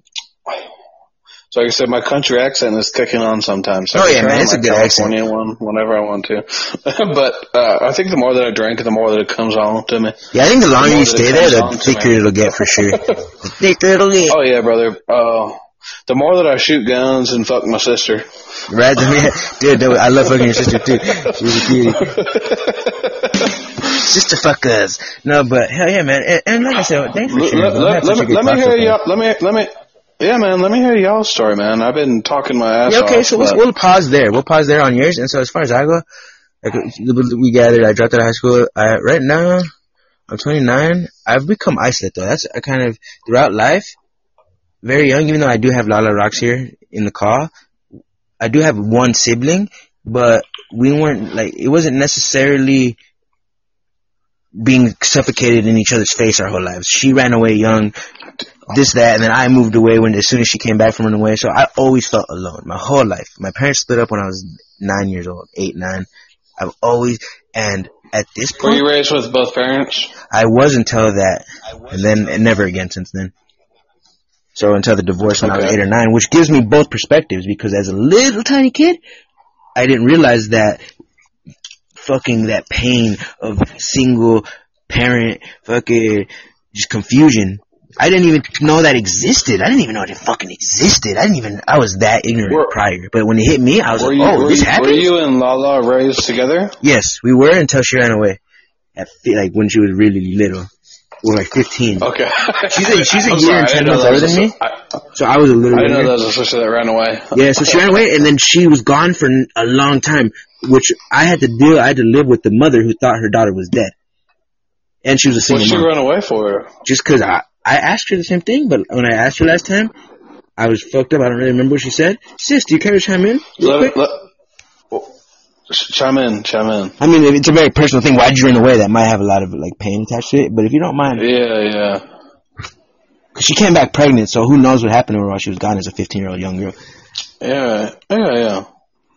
so like I said, my country accent is kicking on sometimes. So Oh, yeah, man, it's a good accent. California one whenever I want to. <laughs> but uh, I think the more that I drink, the more that it comes on to me. Yeah, I think the longer more you stay there, the thicker it'll get for sure. The <laughs> thicker it'll get. Oh yeah, brother. Uh, the more that I shoot guns and fuck my sister. Right, dude, dude, I love fucking your sister too. She's a cutie. <laughs> Sister fuckers. No, but hell yeah, man. And, and like I said, thanks for Let, sharing. let, had let, me, let me hear you. Let me let me. Yeah, man. Let me hear y'all's story, man. I've been talking my ass Yeah, okay, off. so we'll, we'll pause there. We'll pause there on yours. And so as far as I go, like we gathered, I dropped out of high school. I, right now, I'm 29. I've become isolated though. That's I kind of throughout life, very young. Even though I do have Lala Rocks here in the car, I do have one sibling, but we weren't like it wasn't necessarily being suffocated in each other's face our whole lives. She ran away young, this that, and then I moved away when as soon as she came back from running away. So I always felt alone my whole life. My parents split up when I was nine years old, eight, nine. I've always and at this point, Were you raised with both parents? I was until that, and then and never again since then. So until the divorce when I was eight or nine, which gives me both perspectives because as a little tiny kid, I didn't realize that fucking that pain of single parent fucking just confusion. I didn't even know that existed. I didn't even know it fucking existed. I didn't even. I was that ignorant Were- prior. But when it hit me, I was like, you, "Oh, this you, happened." were you and Lala raised together? Yes, we were until she ran away. At like when she was really little, were like fifteen. Okay. She's a- she's a <laughs> I'm year sorry, and 10 months older than me. I, So I was a little. I didn't know that was a sister that ran away. Yeah, so she ran away, and then she was gone for a long time, which I had to deal. I had to live with the mother who thought her daughter was dead, and she was a single What'd she mom. run away for? Just because I I asked her the same thing, but when I asked her last time, I was fucked up. I don't really remember what she said. Sis, do you care to chime in? Let, let, chime in, chime in. I mean, if it's a very personal thing. Why'd you run away? That might have a lot of like pain attached to it. But if you don't mind, Yeah, yeah. because she came back pregnant, so who knows what happened to her while she was gone as a 15 year old young girl. Yeah, yeah, yeah.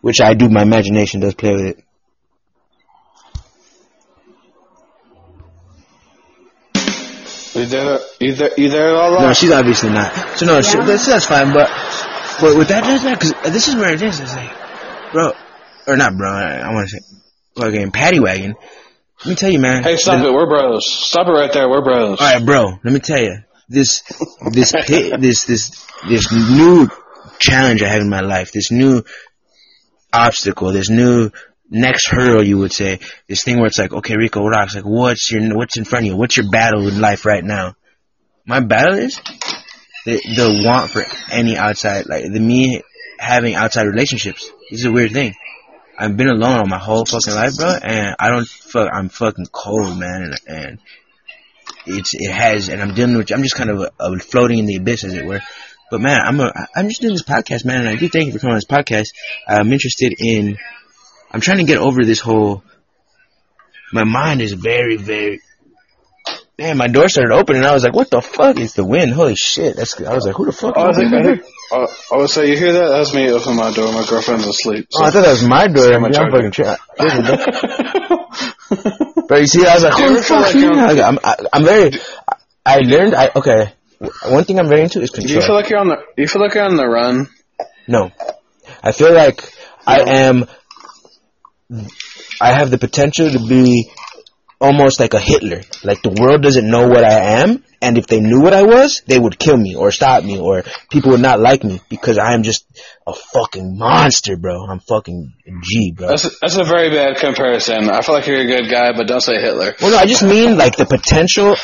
Which I do. My imagination does play with it. You there, you there, you there, No, she's obviously not. So no, she, Yeah. that's, that's fine. But but with that, that's not because this is where it is. It's like, bro, or not, bro. I, want to say, fucking paddy wagon. Let me tell you, man. Hey, stop the- it. We're bros. Stop it right there. We're bros. All right, bro. Let me tell you, this this <laughs> this this this new challenge I have in my life, this new obstacle, this new next hurdle, you would say, this thing where it's like, okay, Rico Rocks, like, what's your what's in front of you? What's your battle in life right now? My battle is the the want for any outside, like the me having outside relationships. This is a weird thing. I've been alone all my whole fucking life, bro, and I don't fuck. I'm fucking cold, man, and, and it's it has, and I'm dealing with. I'm just kind of uh uh floating in the abyss, as it were. But man, I'm a, I'm just doing this podcast, man, and I do thank you for coming on this podcast. I'm interested in. I'm trying to get over this whole. My mind is very, very. Man, my door started opening, and I was like, "What the fuck is the wind? Holy shit!" That's. I was like, "Who the fuck?" Oh, I is think, I opening think, uh, I would say you hear that? That's me opening my door. My girlfriend's asleep. Oh, I thought that was my door. Yeah, I'm fucking tra- But you see, I was like, Do you "Holy ever feel fuck!" like you Like, I'm, I, I'm very. I learned. I okay. One thing I'm very into is Do you feel like you're on the? You feel like you're on the run? No. I feel like I am I have the potential to be almost like a Hitler. Like the world doesn't know what I am and if they knew what I was, they would kill me or stop me or people would not like me because I am just a fucking monster, bro. I'm fucking G, bro. That's a, that's a very bad comparison. I feel like you're a good guy, but don't say Hitler. Well, no, I just mean like the potential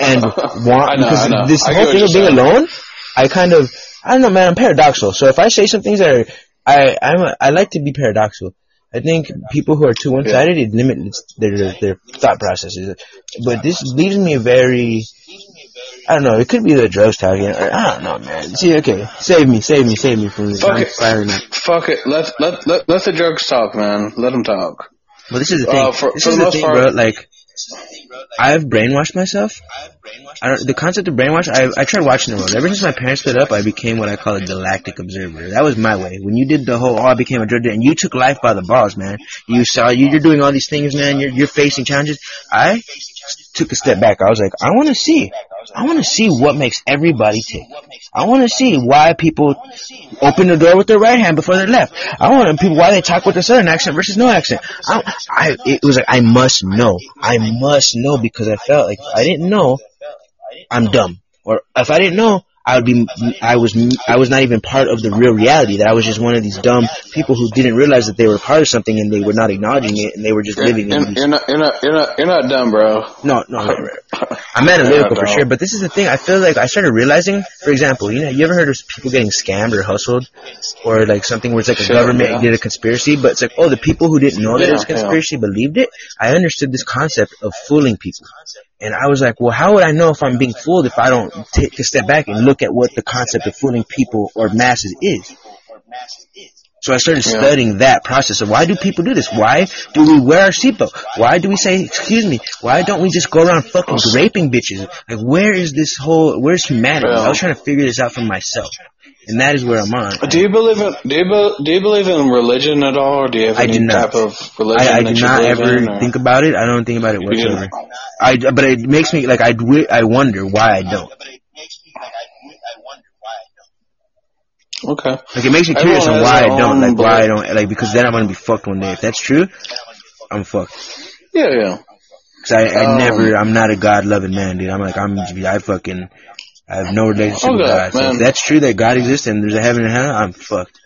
and <laughs> want I know, because I know. this I whole thing of being saying. alone, I kind of I don't know, man. I'm paradoxical. So if I say some things that are, I I'm a, I like to be paradoxical. I think people who are too one-sided it limits their their thought processes. But this leaves me very. I don't know. It could be the drugs talking. Or, I don't know, man. See, okay, save me, save me, save me from this. Fuck I'm it. firing up. Fuck it. Let let let let the drugs talk, man. Let them talk. But this is the thing. Uh, for- this for is the the most thing, part- bro. Like, I've brainwashed myself. I don't, the concept of brainwash, I, I tried watching the world. Ever since my parents split up, I became what I call a galactic observer. That was my way. When you did the whole, oh, I became a drug dealer, and you took life by the balls, man. You saw, you, you're doing all these things, man. You're, you're facing challenges. I took a step back. I was like, I want to see. I want to see what makes everybody tick. I want to see why people open the door with their right hand before their left. I want to people why they talk with a southern accent versus no accent. I, I, it was like I must know. I must know because I felt like I didn't know, I'm dumb. Or if I didn't know, I would be. I was. I was not even part of the real reality. That I was just one of these dumb people who didn't realize that they were part of something and they were not acknowledging it and they were just living in You're, these you're not you're not you're not you're not dumb, bro. no, no, right, right. <laughs> I'm analytical for sure, but this is the thing. I feel like I started realizing, for example, you know, you ever heard of people getting scammed or hustled, or like something where it's like a government yeah. did a conspiracy, but it's like, oh, the people who didn't know that it was a Yeah, yeah. conspiracy believed it. I understood this concept of fooling people, and I was like, well, how would I know if I'm being fooled if I don't take a step back and look at what the concept of fooling people or masses is? So I started Yeah. studying that process of why do people do this? Why do we wear our seatbelt? Why do we say, excuse me, why don't we just go around fucking raping bitches? Like, where is this whole, where's humanity? Yeah. I was trying to figure this out for myself. And that is where I'm on. Do you believe in do you, be, do you believe in religion at all, or do you have I any type of religion I, I do not ever in? think about it. I don't think about it whatsoever. I, but it makes me, like, I, I wonder why I don't. Okay. Like it makes me curious on why I don't, like why I don't, like because then I'm gonna be fucked one day. If that's true, I'm fucked. Yeah, yeah. Cause I, I Um, never, I'm not a God loving man, dude. I'm like, I'm, I fucking, I have no relationship with God. So if that's true that God exists and there's a heaven and hell, I'm fucked.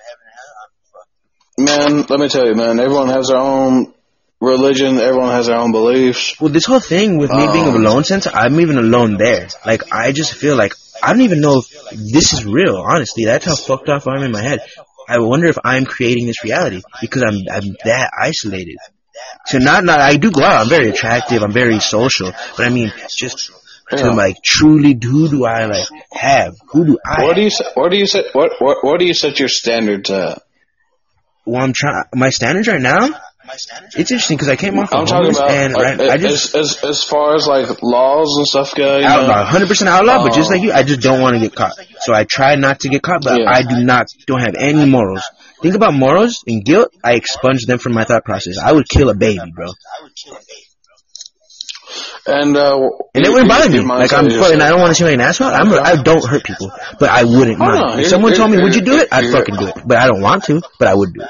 Man, let me tell you, man. Everyone has their own religion. Everyone has their own beliefs. Well, this whole thing with me being Um, alone since I'm even alone there. Like I just feel like I don't even know if this is real. Honestly, that's how fucked off I'm in my head. I wonder if I'm creating this reality because I'm I'm that isolated. So not not I do go out. I'm very attractive. I'm very social. But I mean, just to like truly, who do I like have? Who do I? What do you? What do you set? What what what do you set your standards at? well, I'm trying. My standards right now. It's interesting because I came off I'm of talking homeless about and like, right, I just as, as as far as like laws and stuff go. You outlaw, know? hundred percent outlaw. but just like you, I just don't want to get caught. So I try not to get caught, but Yeah. I do not don't have any morals. Think about morals and guilt. I expunge them from my thought process. I would kill a baby, bro, And uh, and it wouldn't bother me. Like I'm, fucking, I don't want to seem like an asshole. I'm, I don't hurt people, but I wouldn't Oh, mind. no, if you're- someone told me, "Would you do it?" I'd fucking do it. But I don't want to. But I would do it.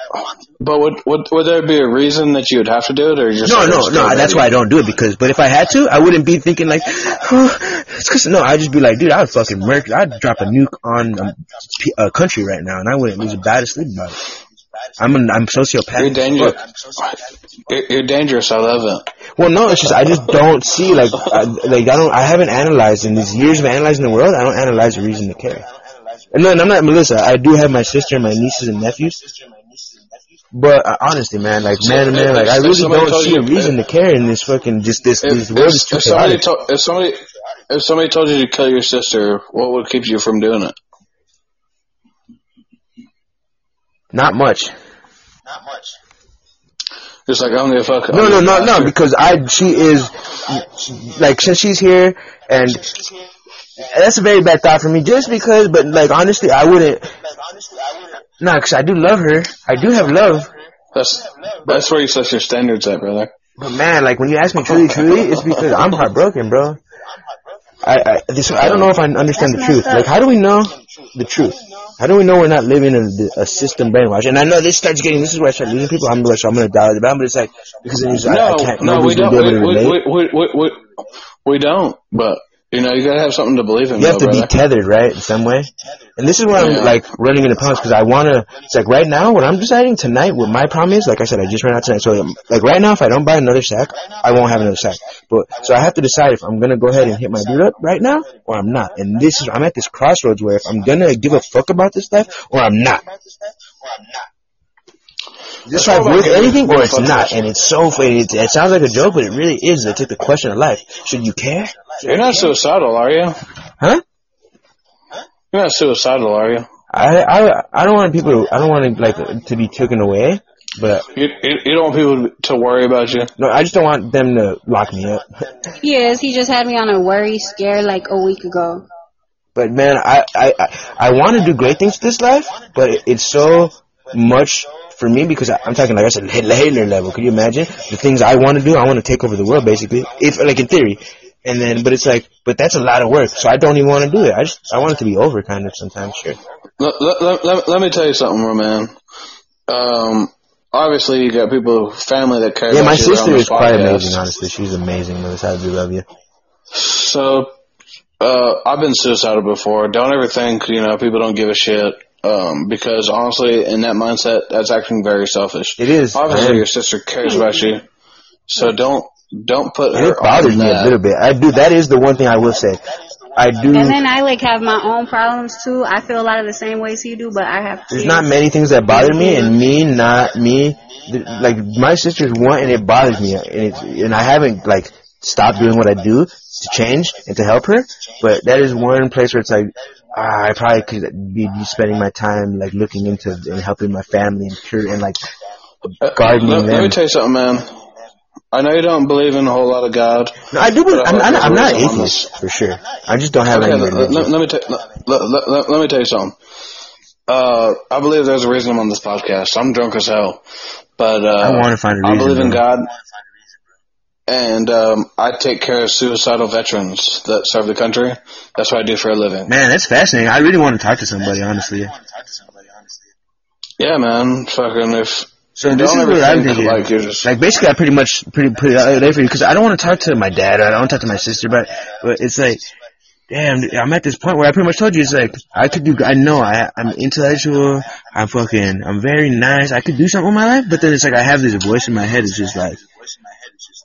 But would, would would there be a reason that you would have to do it, or just No, no, no. That's why I don't do it because. But if I had to, I wouldn't be thinking like, oh, <sighs> it's cause no. I'd just be like, dude, I'd fucking murder. I'd drop a nuke on p- a country right now, and I wouldn't lose a bad sleep about it. I'm an, I'm sociopathic. You're dangerous. You're, you're dangerous. I love it. Well, no, it's just I just don't see like I, like I don't I haven't analyzed in these years of analyzing the world. I don't analyze a reason to care. And no, and I'm not Melissa. I do have my sister and my nieces and nephews. But uh, honestly, man, like man to man, like I really don't see a reason to care in this fucking just this If, this world is if, too if somebody told if somebody if somebody told you to kill your sister, what would keep you from doing it? Not much. Not much. Just like I don't give a fuck. No, no, no, no, because I, she is, like, since she's here, and that's a very bad thought for me, just because, but, like, honestly, I wouldn't, Because honestly, I wouldn't. nah, because I do love her, I do have love, That's that's where you set your standards at, brother. but man, like, when you ask me truly, truly, it's because I'm heartbroken, bro. I, I, this, I don't know if I understand the truth. Like, how do we know the truth? How do we know we're not living in a, a system brainwash? And I know this starts getting, this is where I start losing people. I'm like, so I'm gonna die but it's like, because it's, I, I can't, no, we don't. be able to We, we, we, we, we, we don't. But you know, you gotta have something to believe in. You have though, to be tethered, right, in some way. And this is where I'm like running into problems because I want to. It's like right now, what I'm deciding tonight, what my problem is, like I said, I just ran out tonight. So like right now, if I don't buy another sack, I won't have another sack. But so I have to decide if I'm gonna go ahead and hit my dude up right now or I'm not. And this is I'm at this crossroads where if I'm gonna give a fuck about this life or I'm not. This all life about worth giving anything or it's not? And it's so funny. It, it sounds like a joke, but it really is. It's like the question of life. Should you care? You're not suicidal, are you? Huh? You're not suicidal, are you? I I I don't want people. To, I don't want to like to be taken away. But You, you, you don't want people to worry about you. no, I just don't want them to lock me up. yes. He just had me on a worry scare like a week ago. But man, I I I, I want to do great things this life, but it, it's so much for me because I, I'm talking like I said Hitler level. Can you imagine the things I want to do? I want to take over the world, basically. If like in theory, and then but it's like, but that's a lot of work, so I don't even want to do it. I just I want it to be over, kind of sometimes. Sure. Let, let, let, let, me tell you something, my man. Um, obviously, you got people, family that care Yeah, my you that are on sister is quite amazing. Honestly, she's amazing. Melissa, I do love you. So, uh, I've been suicidal before. Don't ever think, you know, people don't give a shit. Um, because honestly, in that mindset, that's acting very selfish. It is. Obviously, your sister cares about you. So don't, don't put And her it bothers on me a little bit. I do. That is the one thing I will say. I do. And then I like have my own problems too. I feel a lot of the same ways you do, but I have. There's kids. not many things that bother me, and me not me. Like my sister's one, and it bothers me, and it's and I haven't like stopped doing what I do to change and to help her. But that is one place where it's like I probably could be, spending my time like looking into and helping my family and cure and like Uh, gardening let, let me tell you something, man. I know you don't believe in a whole lot of God. No, I do. But I'm, I- I'm, I'm not atheist for sure. I just don't have Okay, any let, let, let me ta- let, let, let, me tell you something. Uh, I believe there's a reason I'm on this podcast. I'm drunk as hell, but uh, I want to find a reason. I believe in. God, and um, I take care of suicidal veterans that serve the country. That's what I do for a living. Man, that's fascinating. I really want to talk to somebody, honestly. Yeah, man. Fucking if So this don't is what I'm think thinking. like you're just Like basically, I pretty much pretty put it out there for you because I don't want to talk to my dad. I don't want to talk to my sister, but but it's like, damn, I'm at this point where I pretty much told you it's like I could do. I know I I'm intellectual. I'm fucking. I'm very nice. I could do something with my life, but then it's like I have this voice in my head. It's just like.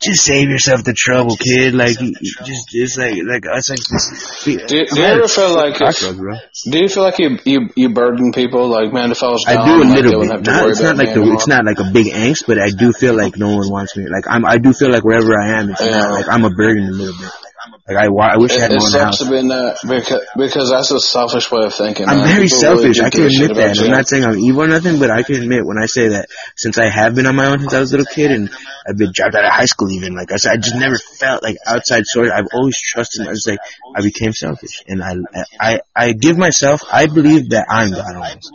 Just save yourself the trouble, kid. Like, you- you just, it's like, like, it's like, Do you, do you ever feel like if, Crossroads, bro. do you feel like you you you burden people? Like, man, if I was I do a like, little wouldn't bit. have to Not, it's not like the, anymore. it's not like a big angst, but I do feel like no one wants me. Like I'm, I do feel like wherever I am, it's Yeah. not like I'm a burden a little bit. Like I, I wish I It, had it sucks to be that because because that's a selfish way of thinking. I'm man. very People really selfish. do I can admit that. I'm not saying I'm evil or nothing, but I can admit when I say that since I have been on my own since I was a little kid and I've been dropped out of high school even, like I said, I just never felt like outside source. I've always trusted. I was like, I became selfish and I, I, I give myself, I believe that I'm God almost.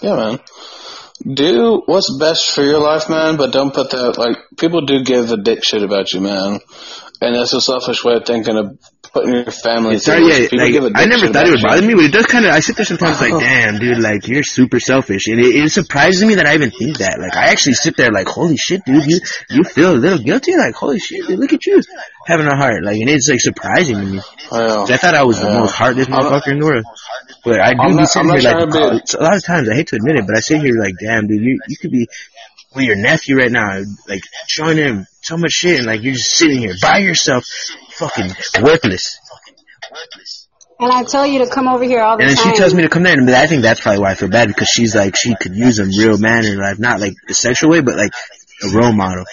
Yeah, man. Do what's best for your life, man, but don't put that like people do give a dick shit about you, man. And that's a selfish way of thinking of putting your family. Sorry, yeah, like, give a dick I never thought it would bother me, but it does kind of. I sit there sometimes like, <laughs> damn, dude, like you're super selfish, and it, it surprises me that I even think that. Like, I actually sit there like, holy shit, dude, you you feel a little guilty, like, holy shit, dude, look at you having a heart, like, and it's like surprising to me. Yeah. 'Cause I thought I was the most heartless motherfucker in the world, but I do I'm be not- sitting here like, trying to be- it's a lot of times I hate to admit it, but I sit here like, damn, dude, you you could be with your nephew right now, like showing him so much shit, and like you're just sitting here by yourself, fucking worthless. And I tell you to come over here all the time. And then time. she tells me to come there, and I think that's probably why I feel bad because she's like she could use a real man in life, not like the sexual way, but like a role model.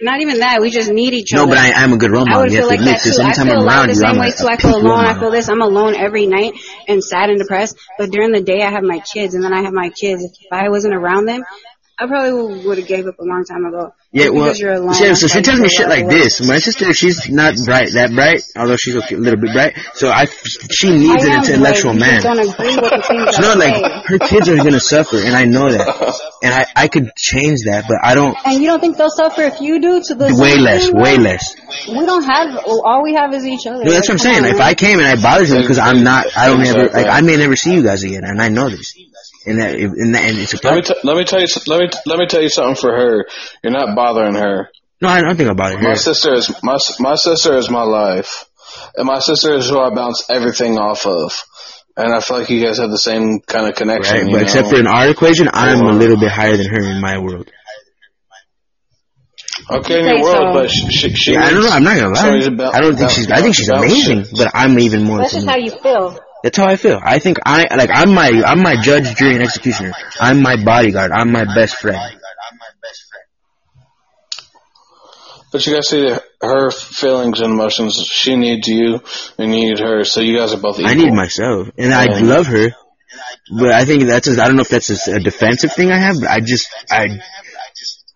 Not even that. We just need each other. No, but I am a good role model. I would You feel like that this. too. I feel I'm around the I'm same way like too. I feel alone. I feel this. I'm alone every night and sad and depressed. But during the day, I have my kids, and then I have my kids. If I wasn't around them, I probably would have gave up a long time ago. Yeah, Just well, you're alone. yeah, so she tells me shit like this. My sister, she's not bright, that bright, although she's a little bit bright. So I, she needs I an intellectual bright. Man. just don't agree with the things <laughs> You know, like her kids are gonna suffer, and I know that, and I, I could change that, but I don't. And you don't think they'll suffer if you do to the Way less, thing, way less. We don't have. All we have is each other. No, that's what I'm saying. come on, If. I came and I bothered him because I'm not, I don't ever, like, I may never see you guys again, and I know this. And that, and that, and it's a Let me t- let me tell you let me let me tell you something for her. You're not bothering her. No, I don't think about it. My Here. sister is my my sister is my life, and my sister is who I bounce everything off of. And I feel like you guys have the same kind of connection. Right, you but except for in our equation, I'm a little bit higher than her in my world. okay in Say your world, so. but she, she, she Yeah, I don't know. I'm not gonna lie. bounce- I don't think bounce- she's. I think she's amazing, shit. but I'm even more. That's than just how you feel. That's how I feel. I think I like I'm my I'm my judge, jury, and executioner. I'm my bodyguard. I'm my best friend. But you guys see her feelings and emotions. She needs you, and you need her. So you guys are both equal. I need myself, and I love her. But I think that's a, I don't know if that's a, a defensive thing I have, but I just I.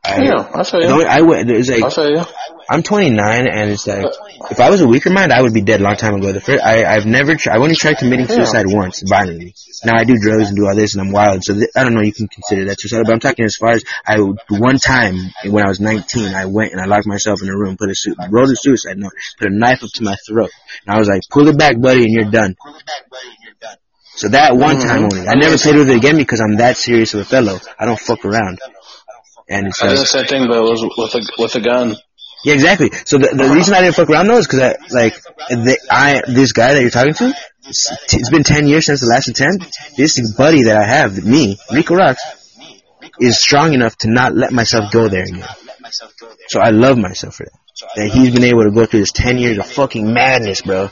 I, Yeah, I feel you. I would. It's I like feel you. I'm 29, and it's like if I was a weaker mind, I would be dead a long time ago. The first, I I've never tried. I've only tried committing suicide once violently. Now I do drugs and do all this, and I'm wild. So th- I don't know. You can consider that suicide, but I'm talking as far as I one time when I was 19, I went and I locked myself in a room, put a su- wrote a suicide note, put a knife up to my throat, and I was like, "Pull it back, buddy, and you're done." Pull it back, buddy, and you're done. So that one mm-hmm. time only. I never played with it again because I'm that serious of a fellow. I don't fuck around. And it's I did the same thing, but it was with a with a gun. yeah, exactly. So the the reason I didn't fuck around though is because I like the, I this guy that you're talking to. It's, it's been ten years since the last attempt. This buddy that I have, me, Rico Rocks, is strong enough to not let myself go there again. So I love myself for that. That he's been able to go through this 10 years of fucking madness, bro.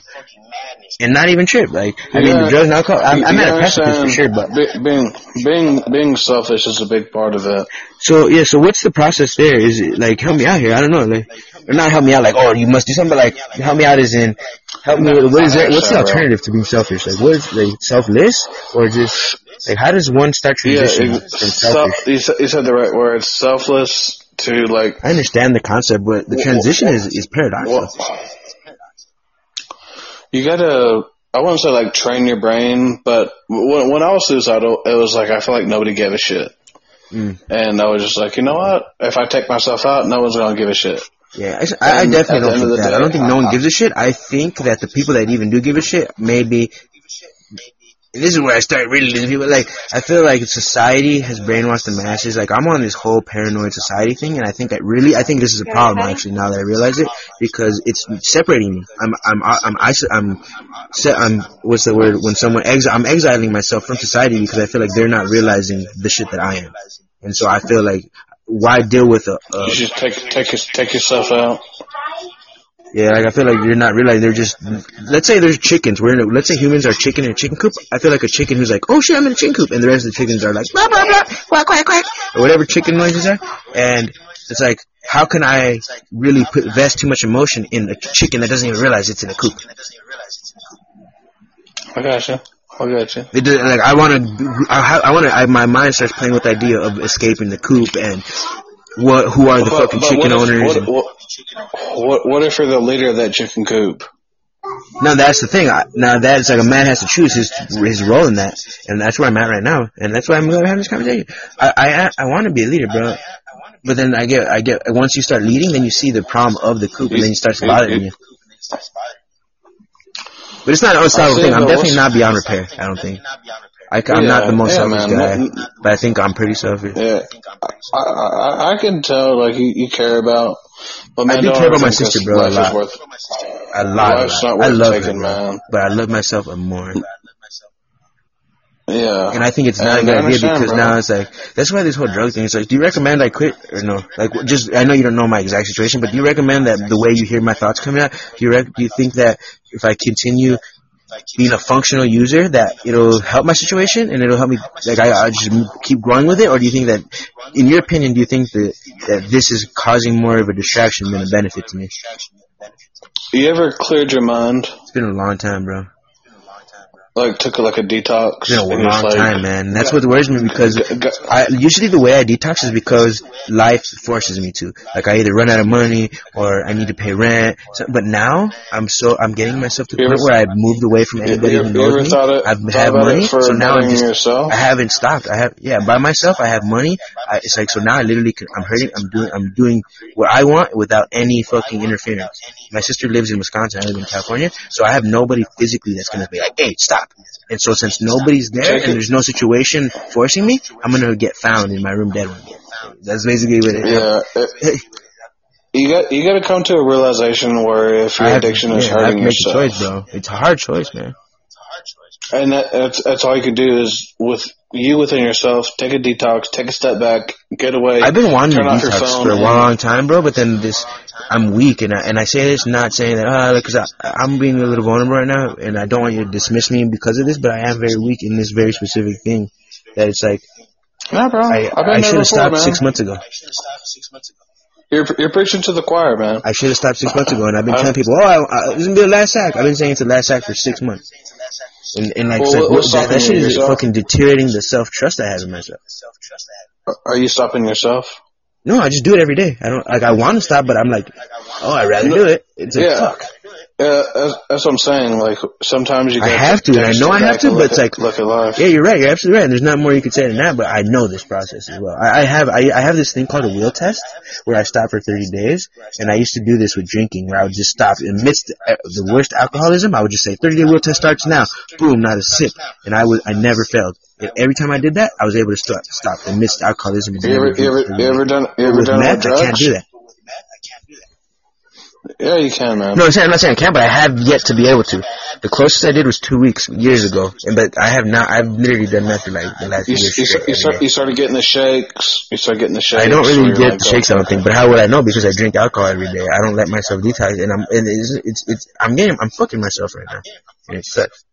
And not even trip. Like, I mean, the drugs and alcohol, I'm, I'm at a precipice for sure, but. being being being selfish is a big part of it. So, yeah, so what's the process there? Is it, like, help me out here? I don't know, like, or not help me out, like, oh, you must do something, but like, help me out as in, help me with, what is that, what's the alternative to being selfish? Like, what is, like, selfless? Or just, like, how does one start Yeah, transitioning it, from selfish? you, said, you said the right word. Selfless to like. I understand the concept, but the transition is, is paradoxical. Well, you gotta. I wouldn't say like train your brain, but when, when I was suicidal, it was like I feel like nobody gave a shit, Mm. and I was just like, you know what? If I take myself out, no one's gonna give a shit. Yeah, I, I, definitely don't think that. I don't day, think no one gives a shit. I think that the people that even do give a shit, maybe. And this is where I start really losing people. Like, I feel like society has brainwashed the masses. Like, I'm on this whole paranoid society thing, and I think that really, I think this is a problem actually. Now that I realize it, because it's separating me. I'm, I'm, I'm, I'm, I'm, se- I'm what's the word? When someone exi- I'm exiling myself from society because I feel like they're not realizing the shit that I am, and so I feel like why deal with a, a You should take take take yourself out. Yeah, like I feel like you're not realizing they're just. Let's say there's chickens. We're in. A, let's say humans are chicken in a chicken coop. I feel like a chicken who's like, "Oh shit, I'm in a chicken coop," and the rest of the chickens are like, "Blah blah blah, quack quack quack," or whatever chicken noises are. And it's like, how can I really put invest too much emotion in a chicken that doesn't even realize it's in a coop? I got you. I got you. It like I want to. I, I want to. I, my mind starts playing with the idea of escaping the coop and what? Who are the But- fucking but chicken what owners? What, what, what, what if you're the leader of that chicken coop? No, that's the thing. I, now that's like a man has to choose his his role in that, and that's where I'm at right now, and that's why I'm going to have this conversation. I I, I want to be a leader, bro, but then I get I get once you start leading, then you see the problem of the coop, and then it starts bothering you. But it's not an unstoppable thing. I'm definitely not beyond repair. I don't think. I, am not the most yeah, selfish man. guy, but I think I'm pretty selfish. Yeah, I, I, I can tell like you, you care about. But man, I do care about my sister, bro, a life lot. worth- A lot, a Life's lot. not I love taking, her, man. but I love myself more. Yeah, And I think it's not a good idea because bro. now it's like that's why this whole drug thing is like. Do you recommend I quit or no? Like, just I know you don't know my exact situation, but do you recommend that the way you hear my thoughts coming out? Do you rec- do you think that if I continue being a functional user, that it'll help my situation and it'll help me like I, I just m- keep growing with it, or do you think that, in your opinion, do you think that that this is causing more of a distraction than a benefit to me? you ever cleared your mind? It's been a long time, bro. Like took like a detox? It's been a long like, time, man. That's what worries me because I usually the way I detox is because life forces me to. Like I either run out of money or I need to pay rent. So, but now I'm so I'm getting myself to the point where I've moved away from anybody who knows me. it, I've had money, so now I'm just yourself? I haven't stopped. I have yeah by myself. I have money. I, it's like so now I literally can, I'm hurting. I'm doing I'm doing what I want without any fucking interference. My sister lives in Wisconsin. I live in California, so I have nobody physically that's gonna be like, hey, stop. And so since nobody's there and there's no situation forcing me, I'm gonna get found in my room dead one. That's basically what it is. Yeah. you got you got to come to a realization where if your have, addiction is yeah, hurting to make a yourself, choice, bro. It's a hard choice, man. and that, that's that's all you can do is with you within yourself, take a detox, take a step back, get away. I've been wanting to turn off your detox for a long time, bro. But then this, I'm weak, and I, and I say this not saying that ah, because I, I'm being a little vulnerable right now, and I don't want you to dismiss me because of this, but I am very weak in this very specific thing. That it's like Nah, bro. I, I should have stopped man. six months ago. You're you're preaching to the choir, man. I should have stopped six months ago, and I've been telling people, oh, I, I, this is the last sack. I've been saying it's the last sack for six months. And, and like, Well, it's like what- what, that, that shit is yourself? fucking deteriorating the self trust I have in myself. Are you stopping yourself? No, I just do it every day. I don't like. I want to stop, but I'm like, oh, I'd rather do it. It's like, Yeah. fuck. Uh, yeah, that's, that's what I'm saying. Like sometimes you I have to, and I know I have to, but it's like- look at life. Yeah, you're right. You're absolutely right. And there's not more you could say than that, but I know this process as well. I, I have I, I have this thing called a will test where I stop for 30 days, and I used to do this with drinking, where I would just stop amidst the, uh, the worst alcoholism. I would just say 30 day will test starts now. Boom, not a sip, and I would I never failed. And every time I did that, I was able to stop stop amidst alcoholism. You ever, you ever, you ever done, you ever done meth, I can't do that. Yeah, you can, man. No, I'm saying I'm not saying I can't, but I have yet to be able to. The closest I did was two weeks years ago, and but I have not. I've literally done nothing like the last You, year. you, straight you, start, you started getting the shakes. You started getting the shakes. I don't really get like, the shakes. I don't think, but how would I know? Because I drink alcohol every day. I don't let myself detox, and I'm and it's it's, it's I'm getting I'm fucking myself right now, and it sucks.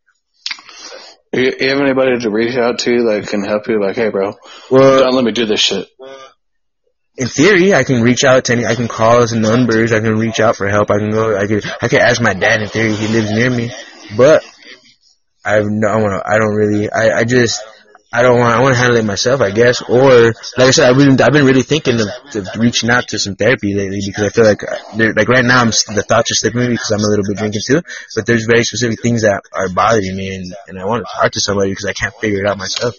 You, you have anybody to reach out to that can help you? Like, hey, bro, Well, don't let me do this shit. In theory, I can reach out to any. I can call some numbers. I can reach out for help. I can go. I could. I could ask my dad. In theory, he lives near me, but I have no. I want to. I don't really. I. I just. I don't want. I want to handle it myself, I guess. Or like I said, I've been. I've been really thinking of, of reaching out to some therapy lately because I feel like uh, there- like right now I'm the thoughts are slipping me because I'm a little bit drinking too. But there's very specific things that are bothering me, and and I want to talk to somebody because I can't figure it out myself.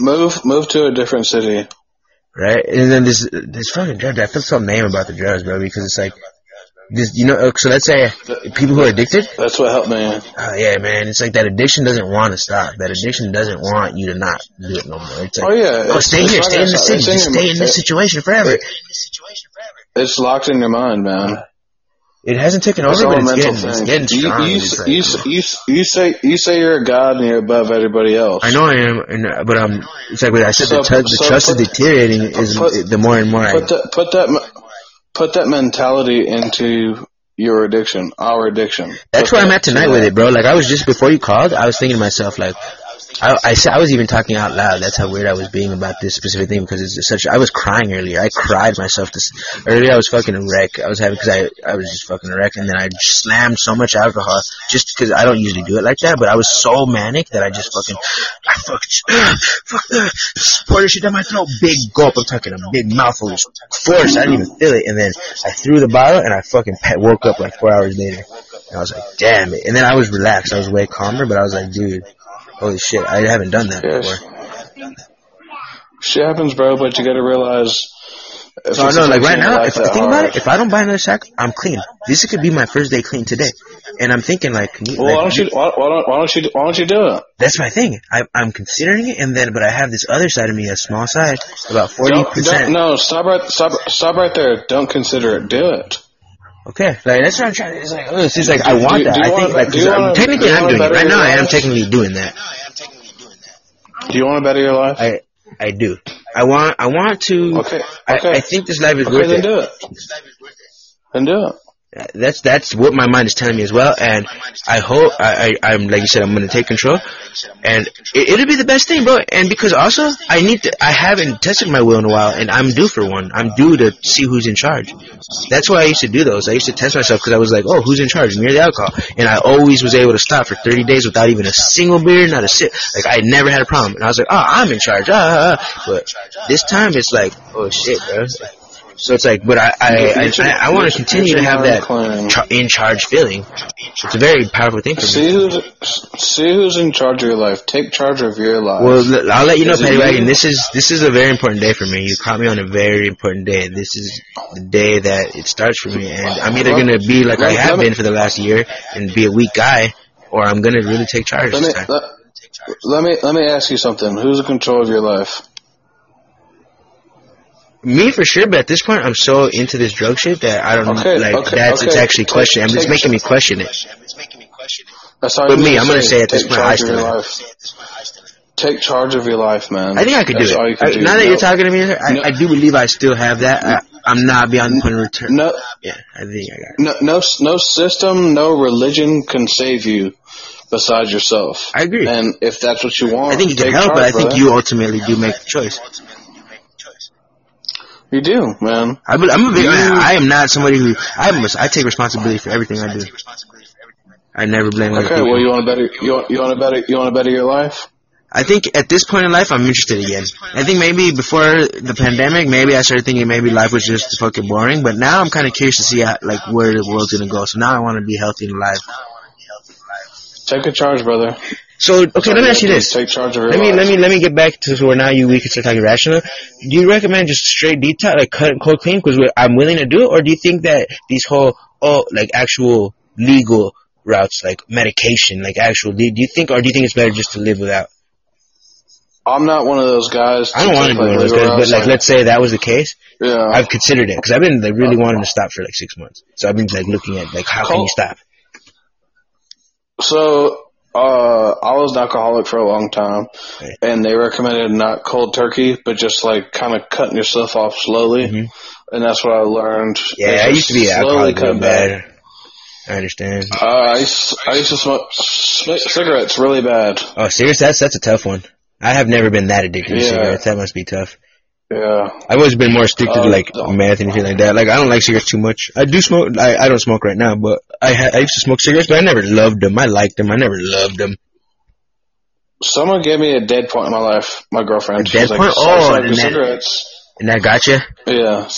Move, move to a different city. Right? And then this this fucking drug. I feel so lame about the drugs, bro, because it's like this. You know, uh, so let's say people who are addicted. That's what helped me. Oh yeah, man, it's like that addiction doesn't want to stop. That addiction doesn't want you to not do it no more. It's like, Oh yeah, oh, stay here, stay in the city, stop. It's just in stay in this situation forever. It's locked in your mind, man. It hasn't taken over, but it's getting, it's getting strong. you, It's like- you, you, you say you say you're a god and you're above everybody else. I know I am, and, uh, but um, it's like what I said. So- the, tr- the so trust put- is deteriorating. Is put- the more and more I Put that put that put that mentality into your addiction, our addiction. That's Put where I'm at tonight to with it, bro. Like I was just before you called, I was thinking to myself, like, I, I, I was even talking out loud. That's how weird I was being about this specific thing because it's such. I was crying earlier. I cried myself this earlier. I was fucking a wreck. I was having because I I was just fucking a wreck, and then I slammed so much alcohol just because I don't usually do it like that. But I was so manic that I just fucking I fucking fuck that poured shit down my throat. Big gulp. I'm talking a big mouthful of force. I didn't even feel it, and then I threw the bottle, and I fucking woke up like four hours later. And I was like, damn it. And then I was relaxed. I was way calmer, but I was like, dude, holy shit, I haven't done that Yes. before. Shit happens, bro. But you got to realize. if So I know, like right now, if I think about it, if I don't buy another sack, I'm clean. This could be my first day clean today. And I'm thinking like, can you- well, like, why don't you why, why don't why don't you why don't you do it? that's my thing. I, I'm considering it, and then, but I have this other side of me, a small side, about 40%. Don't, don't, no, stop right stop stop right there. Don't consider it. Do it. Okay, like that's what I'm trying. To, It's like, oh, it's just like I want do- that. do I think wanna- like do I'm- wanna- technically do I'm wanna doing it better right now. I am technically doing that. Do you want to better your life? I I do. I want I want to. Okay, I, okay. I think this life is okay, worth then it. do it. Then do it. That's that's what my mind is telling me as well, and I hope I, I I'm like you said I'm gonna take control, and it, it'll be the best thing, bro. And because also I need to I haven't tested my will in a while, and I'm due for one. I'm due to see who's in charge. That's why I used to do those. I used to test myself because I was like, oh, who's in charge? Me or the alcohol? And I always was able to stop for 30 days without even a single beer, not a sip. Like I never had a problem, and I was like, oh, I'm in charge. Ah, ah, ah. But this time it's like, oh shit, bro. So it's like, but I I I, I, want to continue to have that in charge feeling. It's a very powerful thing for me. See who's see who's in charge of your life. Take charge of your life. Well, I'll let you know, Patty? Wagon. This is this is a very important day for me. You caught me on a very important day. This is the day that it starts for me, and I'm either gonna be like I have been for the last year and be a weak guy, or I'm gonna really take charge let this me time. let, let me let me ask you something. Who's in control of your life? Me for sure, but at this point, I'm so into this drug shit that I don't Okay, like. okay, that's it's actually question. I'm just making me question it. That's all But me, I'm gonna say at this Take point, charge I of still your am. life. Take charge of your life, man. I think I could do That's you it. can I, do. now that No- you're talking to me, I, No. I do believe I still have that. I, I'm not beyond the point of return. No, Yeah, I think I got it. no, no, no system, no religion can save you besides yourself. I agree. And if that's what you want, I think you can help, charge, but I think you ultimately do make the choice. You do, man. I, I'm a big, You- I am not somebody who I must. I take responsibility for everything I do. I never blame Okay, people. well, you want to better you want, you want to better you want to better your life. I think at this point in life, I'm interested again. I think maybe before the pandemic, maybe I started thinking maybe life was just fucking boring. But now I'm kind of curious to see how, like where the world's gonna go. So now I want to be healthy and alive. Take a charge, brother. So okay, let me ask you this. Take charge of your Let me let me let me get back to where now you we can start talking rational. Do you recommend just straight detox, like cut cold clean, because I'm willing to do it, or do you think that these whole oh like actual legal routes, like medication, like actual, do you think, or do you think it's better just to live without? I'm not one of those guys. I don't want to be one of those guys, but routes, like let's say that was the case, yeah, I've considered it because I've been like really uh, wanting to stop for like six months. So I've been like looking at like how can you stop? So uh, I was an alcoholic for a long time, and they recommended not cold turkey, but just like kind of cutting yourself off slowly, Mhm. and that's what I learned. Yeah, I used to be slowly alcoholic cut real back. bad. I understand. Uh, I used, I used to smoke c- cigarettes really bad. Oh, serious? That's that's a tough one. I have never been that addicted to cigarettes. That must be tough. Yeah, I've always been more addicted Oh, to uh, like no. meth and shit like that. Like I don't like cigarettes too much. I do smoke. I, I don't smoke right now, but I ha- I used to smoke cigarettes, but I never loved them. I liked them. I never loved them. someone gave me a dead point in my life. My girlfriend. A dead like, point? "Stop Oh, and that- cigarettes." And that got you. Yeah.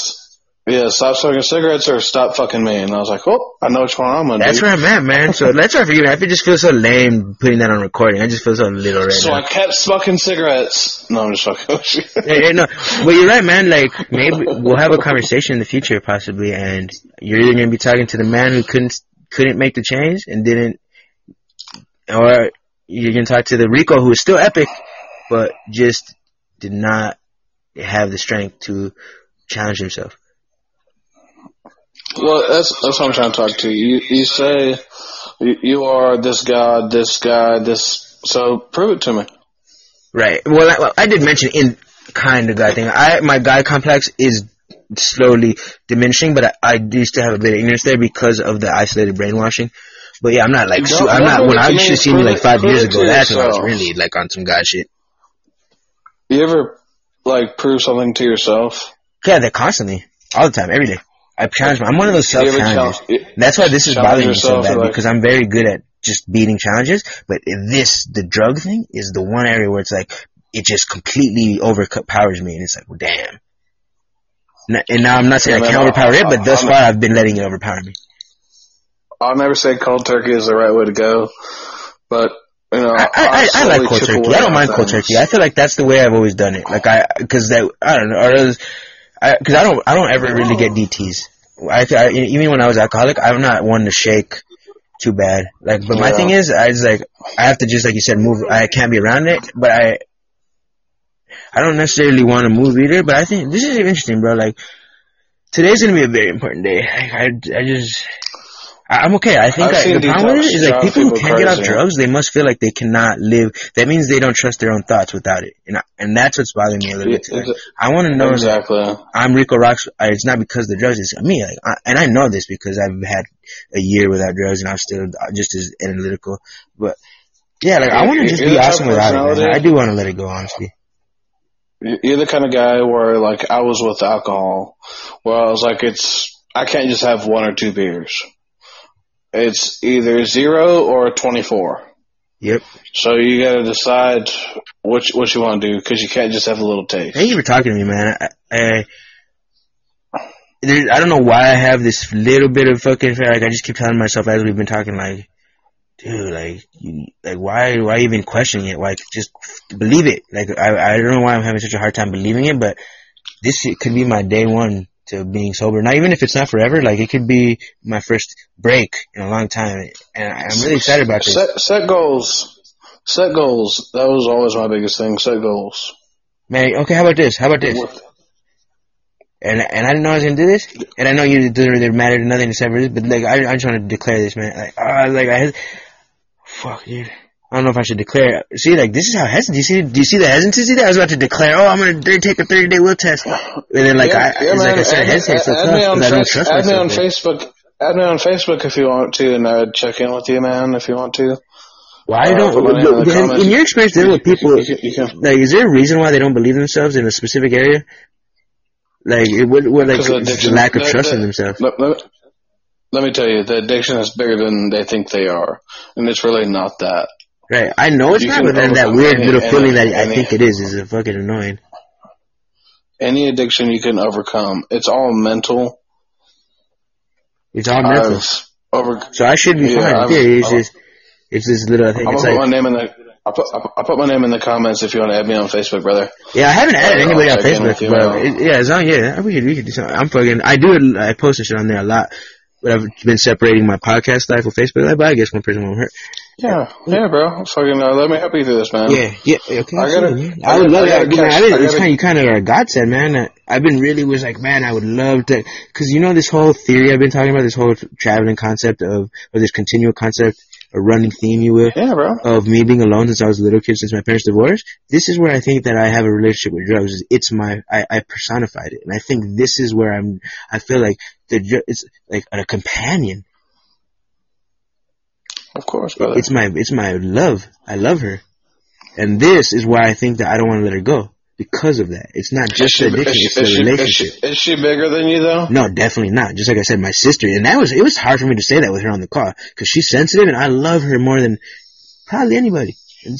Yeah, stop smoking cigarettes or stop fucking me. And I was like, oh, I know which one I'm gonna That's do. where I'm at, man. So that's why for you. I feel- just feel so lame putting that on recording. I just feel so little right So now. I kept smoking cigarettes. No, I'm just fucking with you. Yeah, yeah, no, but you're right, man. Like maybe <laughs> we'll have a conversation in the future, possibly, and you're either gonna be talking to the man who couldn't couldn't make the change and didn't, or you're gonna talk to the Rico who is still epic, but just did not have the strength to challenge himself. Well, that's that's what I'm trying to talk to you. You say you, you are this god, this guy, this. So prove it to me. Right. Well, I, well, I did mention in kind of guy thing. I my guy complex is slowly diminishing, but I, I do still have a bit of ignorance there because of the isolated brainwashing. But yeah, I'm not like I'm don't when I to should me. have seen me Prove like five years ago. That's when I was really like on some guy shit. You ever like prove something to yourself? Yeah, they're constantly, all the time, every day. I challenge. I'm one of those self challengers. challenge- That's why this is bothering me so bad like- because I'm very good at just beating challenges. But this, the drug thing, is the one area where it's like it just completely overpowers me, and it's like, well, damn. And now I'm not saying Yeah, I can't man, overpower it, but I- thus far I've been letting it overpower me. I'll never say cold turkey is the right way to go, but you know, I, I, I, I like cold turkey. I don't mind cold turkey. I feel like that's the way I've always done it. Like I, because that I don't know, or else, I, because I don't I don't ever really get DTS. I, I even when I was alcoholic, I'm not one to shake too bad. Like, but my Yeah. thing is, I just like I have to just like you said, move. I can't be around it, but I. I don't necessarily want to move either, but I think this is interesting, bro. Like, today's gonna be a very important day. Like, I, I just, I'm okay. I think I, the problem with it detox is like people who can't get off drugs, they must feel like they cannot live. That means they don't trust their own thoughts without it, and I, and that's what's bothering me a little bit. Ex- I want to know exactly. I'm Rico Rocks. It's not because of the drugs. It's me. Like, I, and I know this because I've had a year without drugs, and I'm still uh, just as analytical. But yeah, like I want to just be awesome without it. I do want to let it go, honestly. You're the kind of guy where like I was with alcohol, where I was like, it's I can't just have one or two beers. It's either zero or twenty four. Yep. So you got to decide which what you want to do because you can't just have a little taste. Thank you for talking to me, man. I, I, there, I don't know why I have this little bit of fucking fear. Like I just keep telling myself as we've been talking, like, dude, like, you, like why, why even questioning it? Like, just believe it. Like I, I don't know why I'm having such a hard time believing it, but this could be my day one to being sober. Not even if it's not forever. Like it could be my first break in a long time, and I'm really excited about this. Set set goals. Set goals. That was always my biggest thing. Set goals. Man, okay, how about this? How about this? And and I didn't know I was gonna do this, and I know you doesn't really matter to nothing except for this, but like I I just want to declare this, man. Like ah, like I, fuck, dude. I don't know if I should declare. See, like this is how hesitant. Do you see? Do you see the hesitancy there? I was about to declare, oh, I'm gonna take a 30 day will test, and then like I, it's like I started hesitating so add, tough me on, because I don't trust add me on Facebook. Add me on Facebook if you want to, and I'd check in with you, man, if you want to. Why Uh, don't? in in, your experience dealing with people, You you like, is there a reason why they don't believe themselves in a specific area? Like, it, what, what, like, Because of is it the lack of That- trust that- in themselves. let, let, let me tell you, the addiction is bigger than they think they are, and it's really not that. Right. I know it's You not, but then that weird any- little any- feeling that I any- think it is is a fucking annoying. Any addiction you can overcome. It's all mental. It's all mental. Over. So I should be Yeah, fine. I've- Yeah, it's I've- just, it's this little thing. I'm It's put like, my name in the. I'll put, I'll put my name in the comments if you want to add me on Facebook, brother. yeah, I haven't added I'll anybody on check in with Facebook, you, but it, yeah, it's on. Yeah, we could we could do something. I'm fucking. I do. I post this shit on there a lot, but I've been separating my podcast life with Facebook life. But I guess one person won't hurt. Yeah, yeah, bro. Fucking uh, let me help you through this, man. Yeah, yeah, okay. I gotta-. I I would love I that. gotta Man, catch- I didn't, I gotta- kind of, kind of a godsend, man. I- I've been really was like, man, I would love to, cause you know this whole theory I've been talking about, this whole traveling concept of, or this continual concept a running theme, you will, Yeah, bro. of me being alone since I was a little kid, since my parents divorced. This is where I think that I have a relationship with drugs. It's my, I, I personified it, and I think this is where I'm. I feel like the it's like a companion. Of course, brother. It's my, it's my love. I love her, and this is why I think that I don't want to let her go because of that. It's not just the addiction; it's the is, she, is, relationship. she, is she bigger than you though? No, definitely not. Just like I said, my sister, and that was it was hard for me to say that with her on the call because she's sensitive, and I love her more than probably anybody.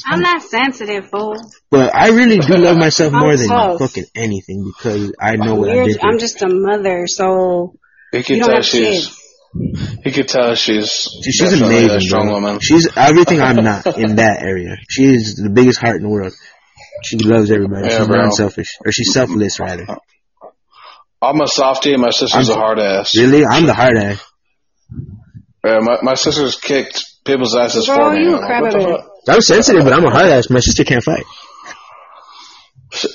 I'm not sensitive, fool. But I really do love myself more than tough. fucking anything because I know what I You're, did. I'm just a mother, so He you could don't tell have she's. kids. He could tell she's. She's amazing, a strong bro. woman. She's everything I'm not <laughs> in that area. She is the biggest heart in the world. She loves everybody. Yeah, she's bro. non-selfish, or she's selfless rather. I'm a softie, and my sister's I'm- a hard ass. Really, I'm the hard ass. Yeah, my my sister's kicked people's asses Bro, for me. you a I'm like, what the crybaby. fuck? I'm sensitive, but I'm a hard ass. My sister can't fight.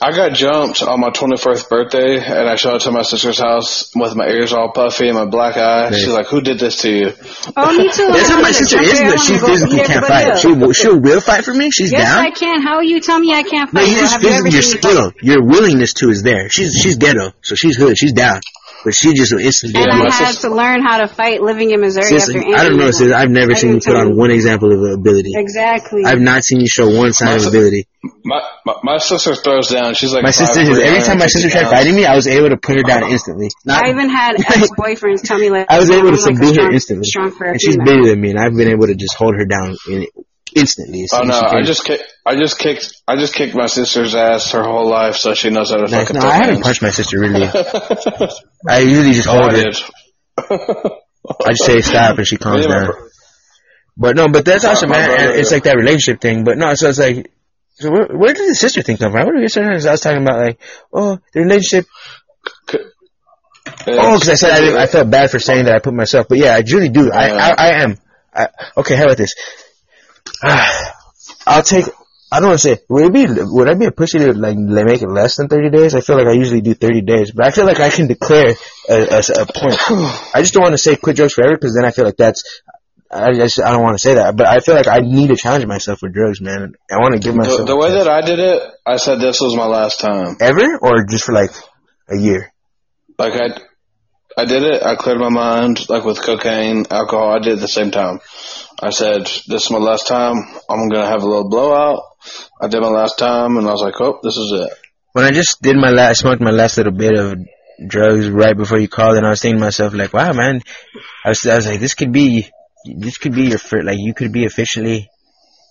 I got jumped on my 21st birthday, and I showed up to my sister's house with my ears all puffy and my black eye. Nice. She's like, "Who did this to you?" Oh, me too. That's I how my sister is, but she physically can't fight. She will, she will fight for me. She's Yes, down. I can. How you tell me I can't No, fight? you bro? just Have you ever physically your seen me fight? skill, your willingness to is there. She's she's ghetto, so she's hood, she's down, but she just instantly. And Yeah, I my had sister- to learn how to fight living in Missouri Sis, after I don't know, sis. I've never I seen you put on one example of ability. Exactly. I've not seen you show one sign of ability. My my, my sister throws down. She's like My sister, 5'3", every time my sister tried fighting me, I was able to put her down instantly. Not, I even had <laughs> ex-boyfriends tell me like I was able I'm to like subdue her strong- instantly. Strong for a and she's bigger than me, and I've been able to just hold her down in, instantly. Oh no! I just kick, I just kicked I just kicked my sister's ass her whole life, so she knows how to fucking No, I haven't hands. punched my sister really. <laughs> I usually just Oh, hold I her. <laughs> did. I just say stop, and she calms down. But no, but that's awesome, man. brother- it's like that relationship thing. But no, so it's like, so where, where did the sister thing come from? What did you say? I was talking about like, oh, the relationship. Oh, because I said I, I felt bad for saying that I put myself. But yeah, I truly do. I, I, I am. I, okay, how about this? <sighs> I'll take. I don't want to say. Would it be? Would I be a pussy to like make it less than thirty days? I feel like I usually do thirty days, but I feel like I can declare a, a, a point. <sighs> I just don't want to say quit drugs forever because then I feel like that's. I just I don't want to say that, but I feel like I need to challenge myself with drugs, man. I want to give myself The, the way that I did it, I said this was my last time. ever or just for like a year. Like I, I did it. I cleared my mind, like with cocaine, alcohol. I did it at the same time. I said, "This is my last time. I'm gonna have a little blowout." I did my last time, and I was like, "Oh, this is it." when I just did my last, smoked my last little bit of drugs right before you called, and I was thinking to myself, like, wow, man, I was, I was like, this could be, this could be your first, like, you could be officially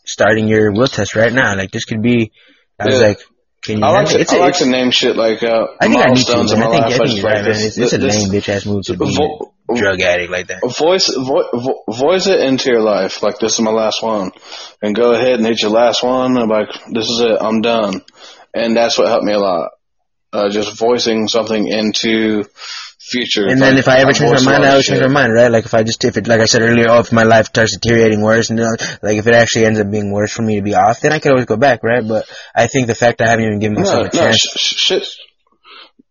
starting your will test right now. Like, this could be, I was Yeah. like, can you, I like to, it's I a, like it's, to name shit like uh, I think I need to, milestones in man. I think. I think just you're right, man. this- It's, it's a this- lame bitch ass move to be vo- a drug addict like that. voice vo- vo- voice it into your life like this is my last one and go ahead and hit your last one and like this is it i'm done and that's what helped me a lot uh, just voicing something into future And then Like, if I ever change my mind, I would change my mind, right? Like if I just, if it, like I said earlier, oh, if my life starts deteriorating worse, and you know, like if it actually ends up being worse for me to be off, then I could always go back, right? But I think the fact I haven't even given no, myself a no chance. sh- sh- shit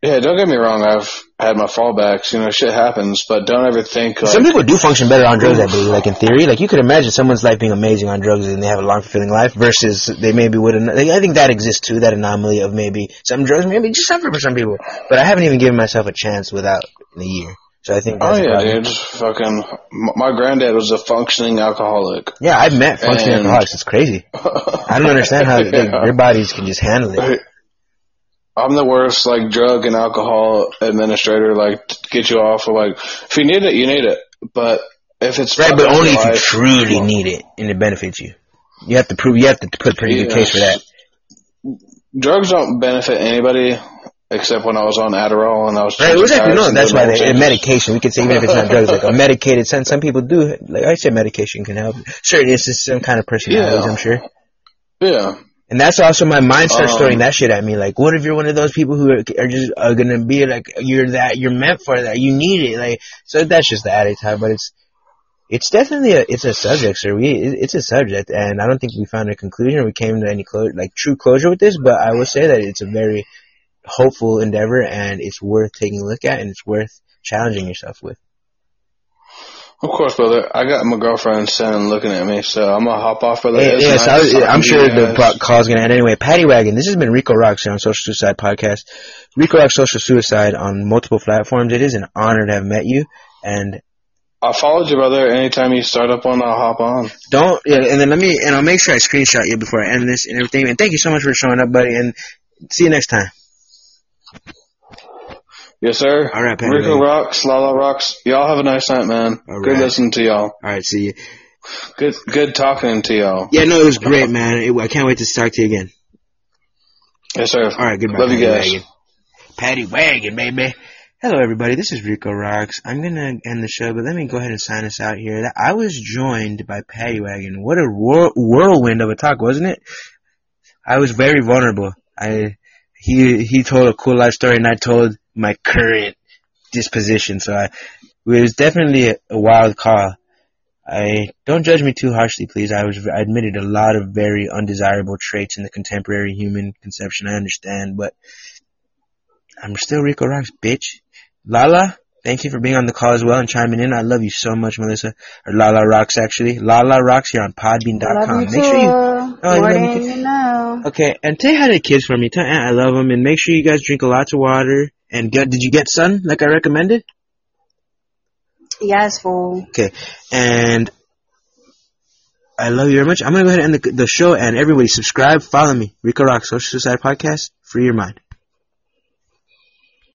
yeah don't get me wrong i've had my fallbacks you know shit happens but don't ever think like Some people do function better on drugs, I believe. Like in theory, like you could imagine someone's life being amazing on drugs and they have a long, fulfilling life versus they maybe wouldn't. Like, I think that exists too. That anomaly of maybe some drugs maybe just suffer for some people. But I haven't even given myself a chance without in a year. So I think oh yeah dude fucking my granddad was a functioning alcoholic Yeah, I've met functioning And- alcoholics. It's crazy. I don't understand how <laughs> Yeah. their bodies can just handle it. I'm the worst like drug and alcohol administrator. Like get you off. Of, like if you need it, you need it. But if it's Right, but only if you life- truly need it and it benefits you. You have to prove. You have to put a pretty good case for that. drugs don't benefit anybody except when I was on Adderall and I was Right, exactly. No, that's why they, medication. We could say even if it's not drugs, like a medicated sense. Some people do. Like I said, medication can help. Sure, it's just some kind of personalities. Yeah. I'm sure. Yeah, And that's also my mind starts Um, throwing that shit at me. Like, what if you're one of those people who are, are just are gonna be like you're that you're meant for that. You need it. Like, so that's just the attitude. But it's it's definitely a it's a subject, sir. We it's a subject, and I don't think we found a conclusion. We came to any closure, like true closure with this. But I will say that it's a very hopeful endeavor, and it's worth taking a look at, and it's worth challenging yourself with. Of course, brother. I got my girlfriend standing looking at me, so I'm gonna hop off. Hey, It's yes, I, I'm to sure the call's gonna end anyway. Patty Wagon. This has been Rico Rocks on Social Suicide Podcast. Rico Rocks Social Suicide on multiple platforms. It is an honor to have met you. And I followed you, brother. Anytime you start up one, I'll hop on. don't. Yeah, and then let me. And I'll make sure I screenshot you before I end this and everything. And thank you so much for showing up, buddy. And see you next time. Yes, sir. All right, Patty Rico Wagon. rocks, Lala rocks. Y'all have a nice night, man. All Good right. listening to y'all. All right, see you. Good, good talking to y'all. Yeah, no, it was great, man. It, I can't wait to talk to you again. Yes, sir. All right, goodbye. Love you Patty guys. Wagon. Patty Wagon, baby. Hello, everybody. This is Rico Rocks. I'm gonna end the show, but let me go ahead and sign us out here. I was joined by Patty Wagon. What a whirl- whirlwind of a talk, wasn't it? I was very vulnerable. I he he told a cool life story, and I told my current disposition. So I it was definitely a, a wild call. I don't judge me too harshly, please. I was I admitted a lot of very undesirable traits in the contemporary human conception. I understand, but I'm still Rico Rocks, bitch. Lala, thank you for being on the call as well and chiming in. I love you so much, Melissa. Or Lala Rocks, actually. Lala Rocks here on Podbean.com. Make sure you. too. Oh, you More love me than too. you know. Okay, and hi to the kids for me. Tell Aunt I love them, and make sure you guys drink lots of water. And get, did you get sun like I recommended? Yes, fool. Okay, and I love you very much. I'm gonna go ahead and end the, the show, and everybody subscribe, follow me, Rico Rock Social Suicide Podcast. Free your mind.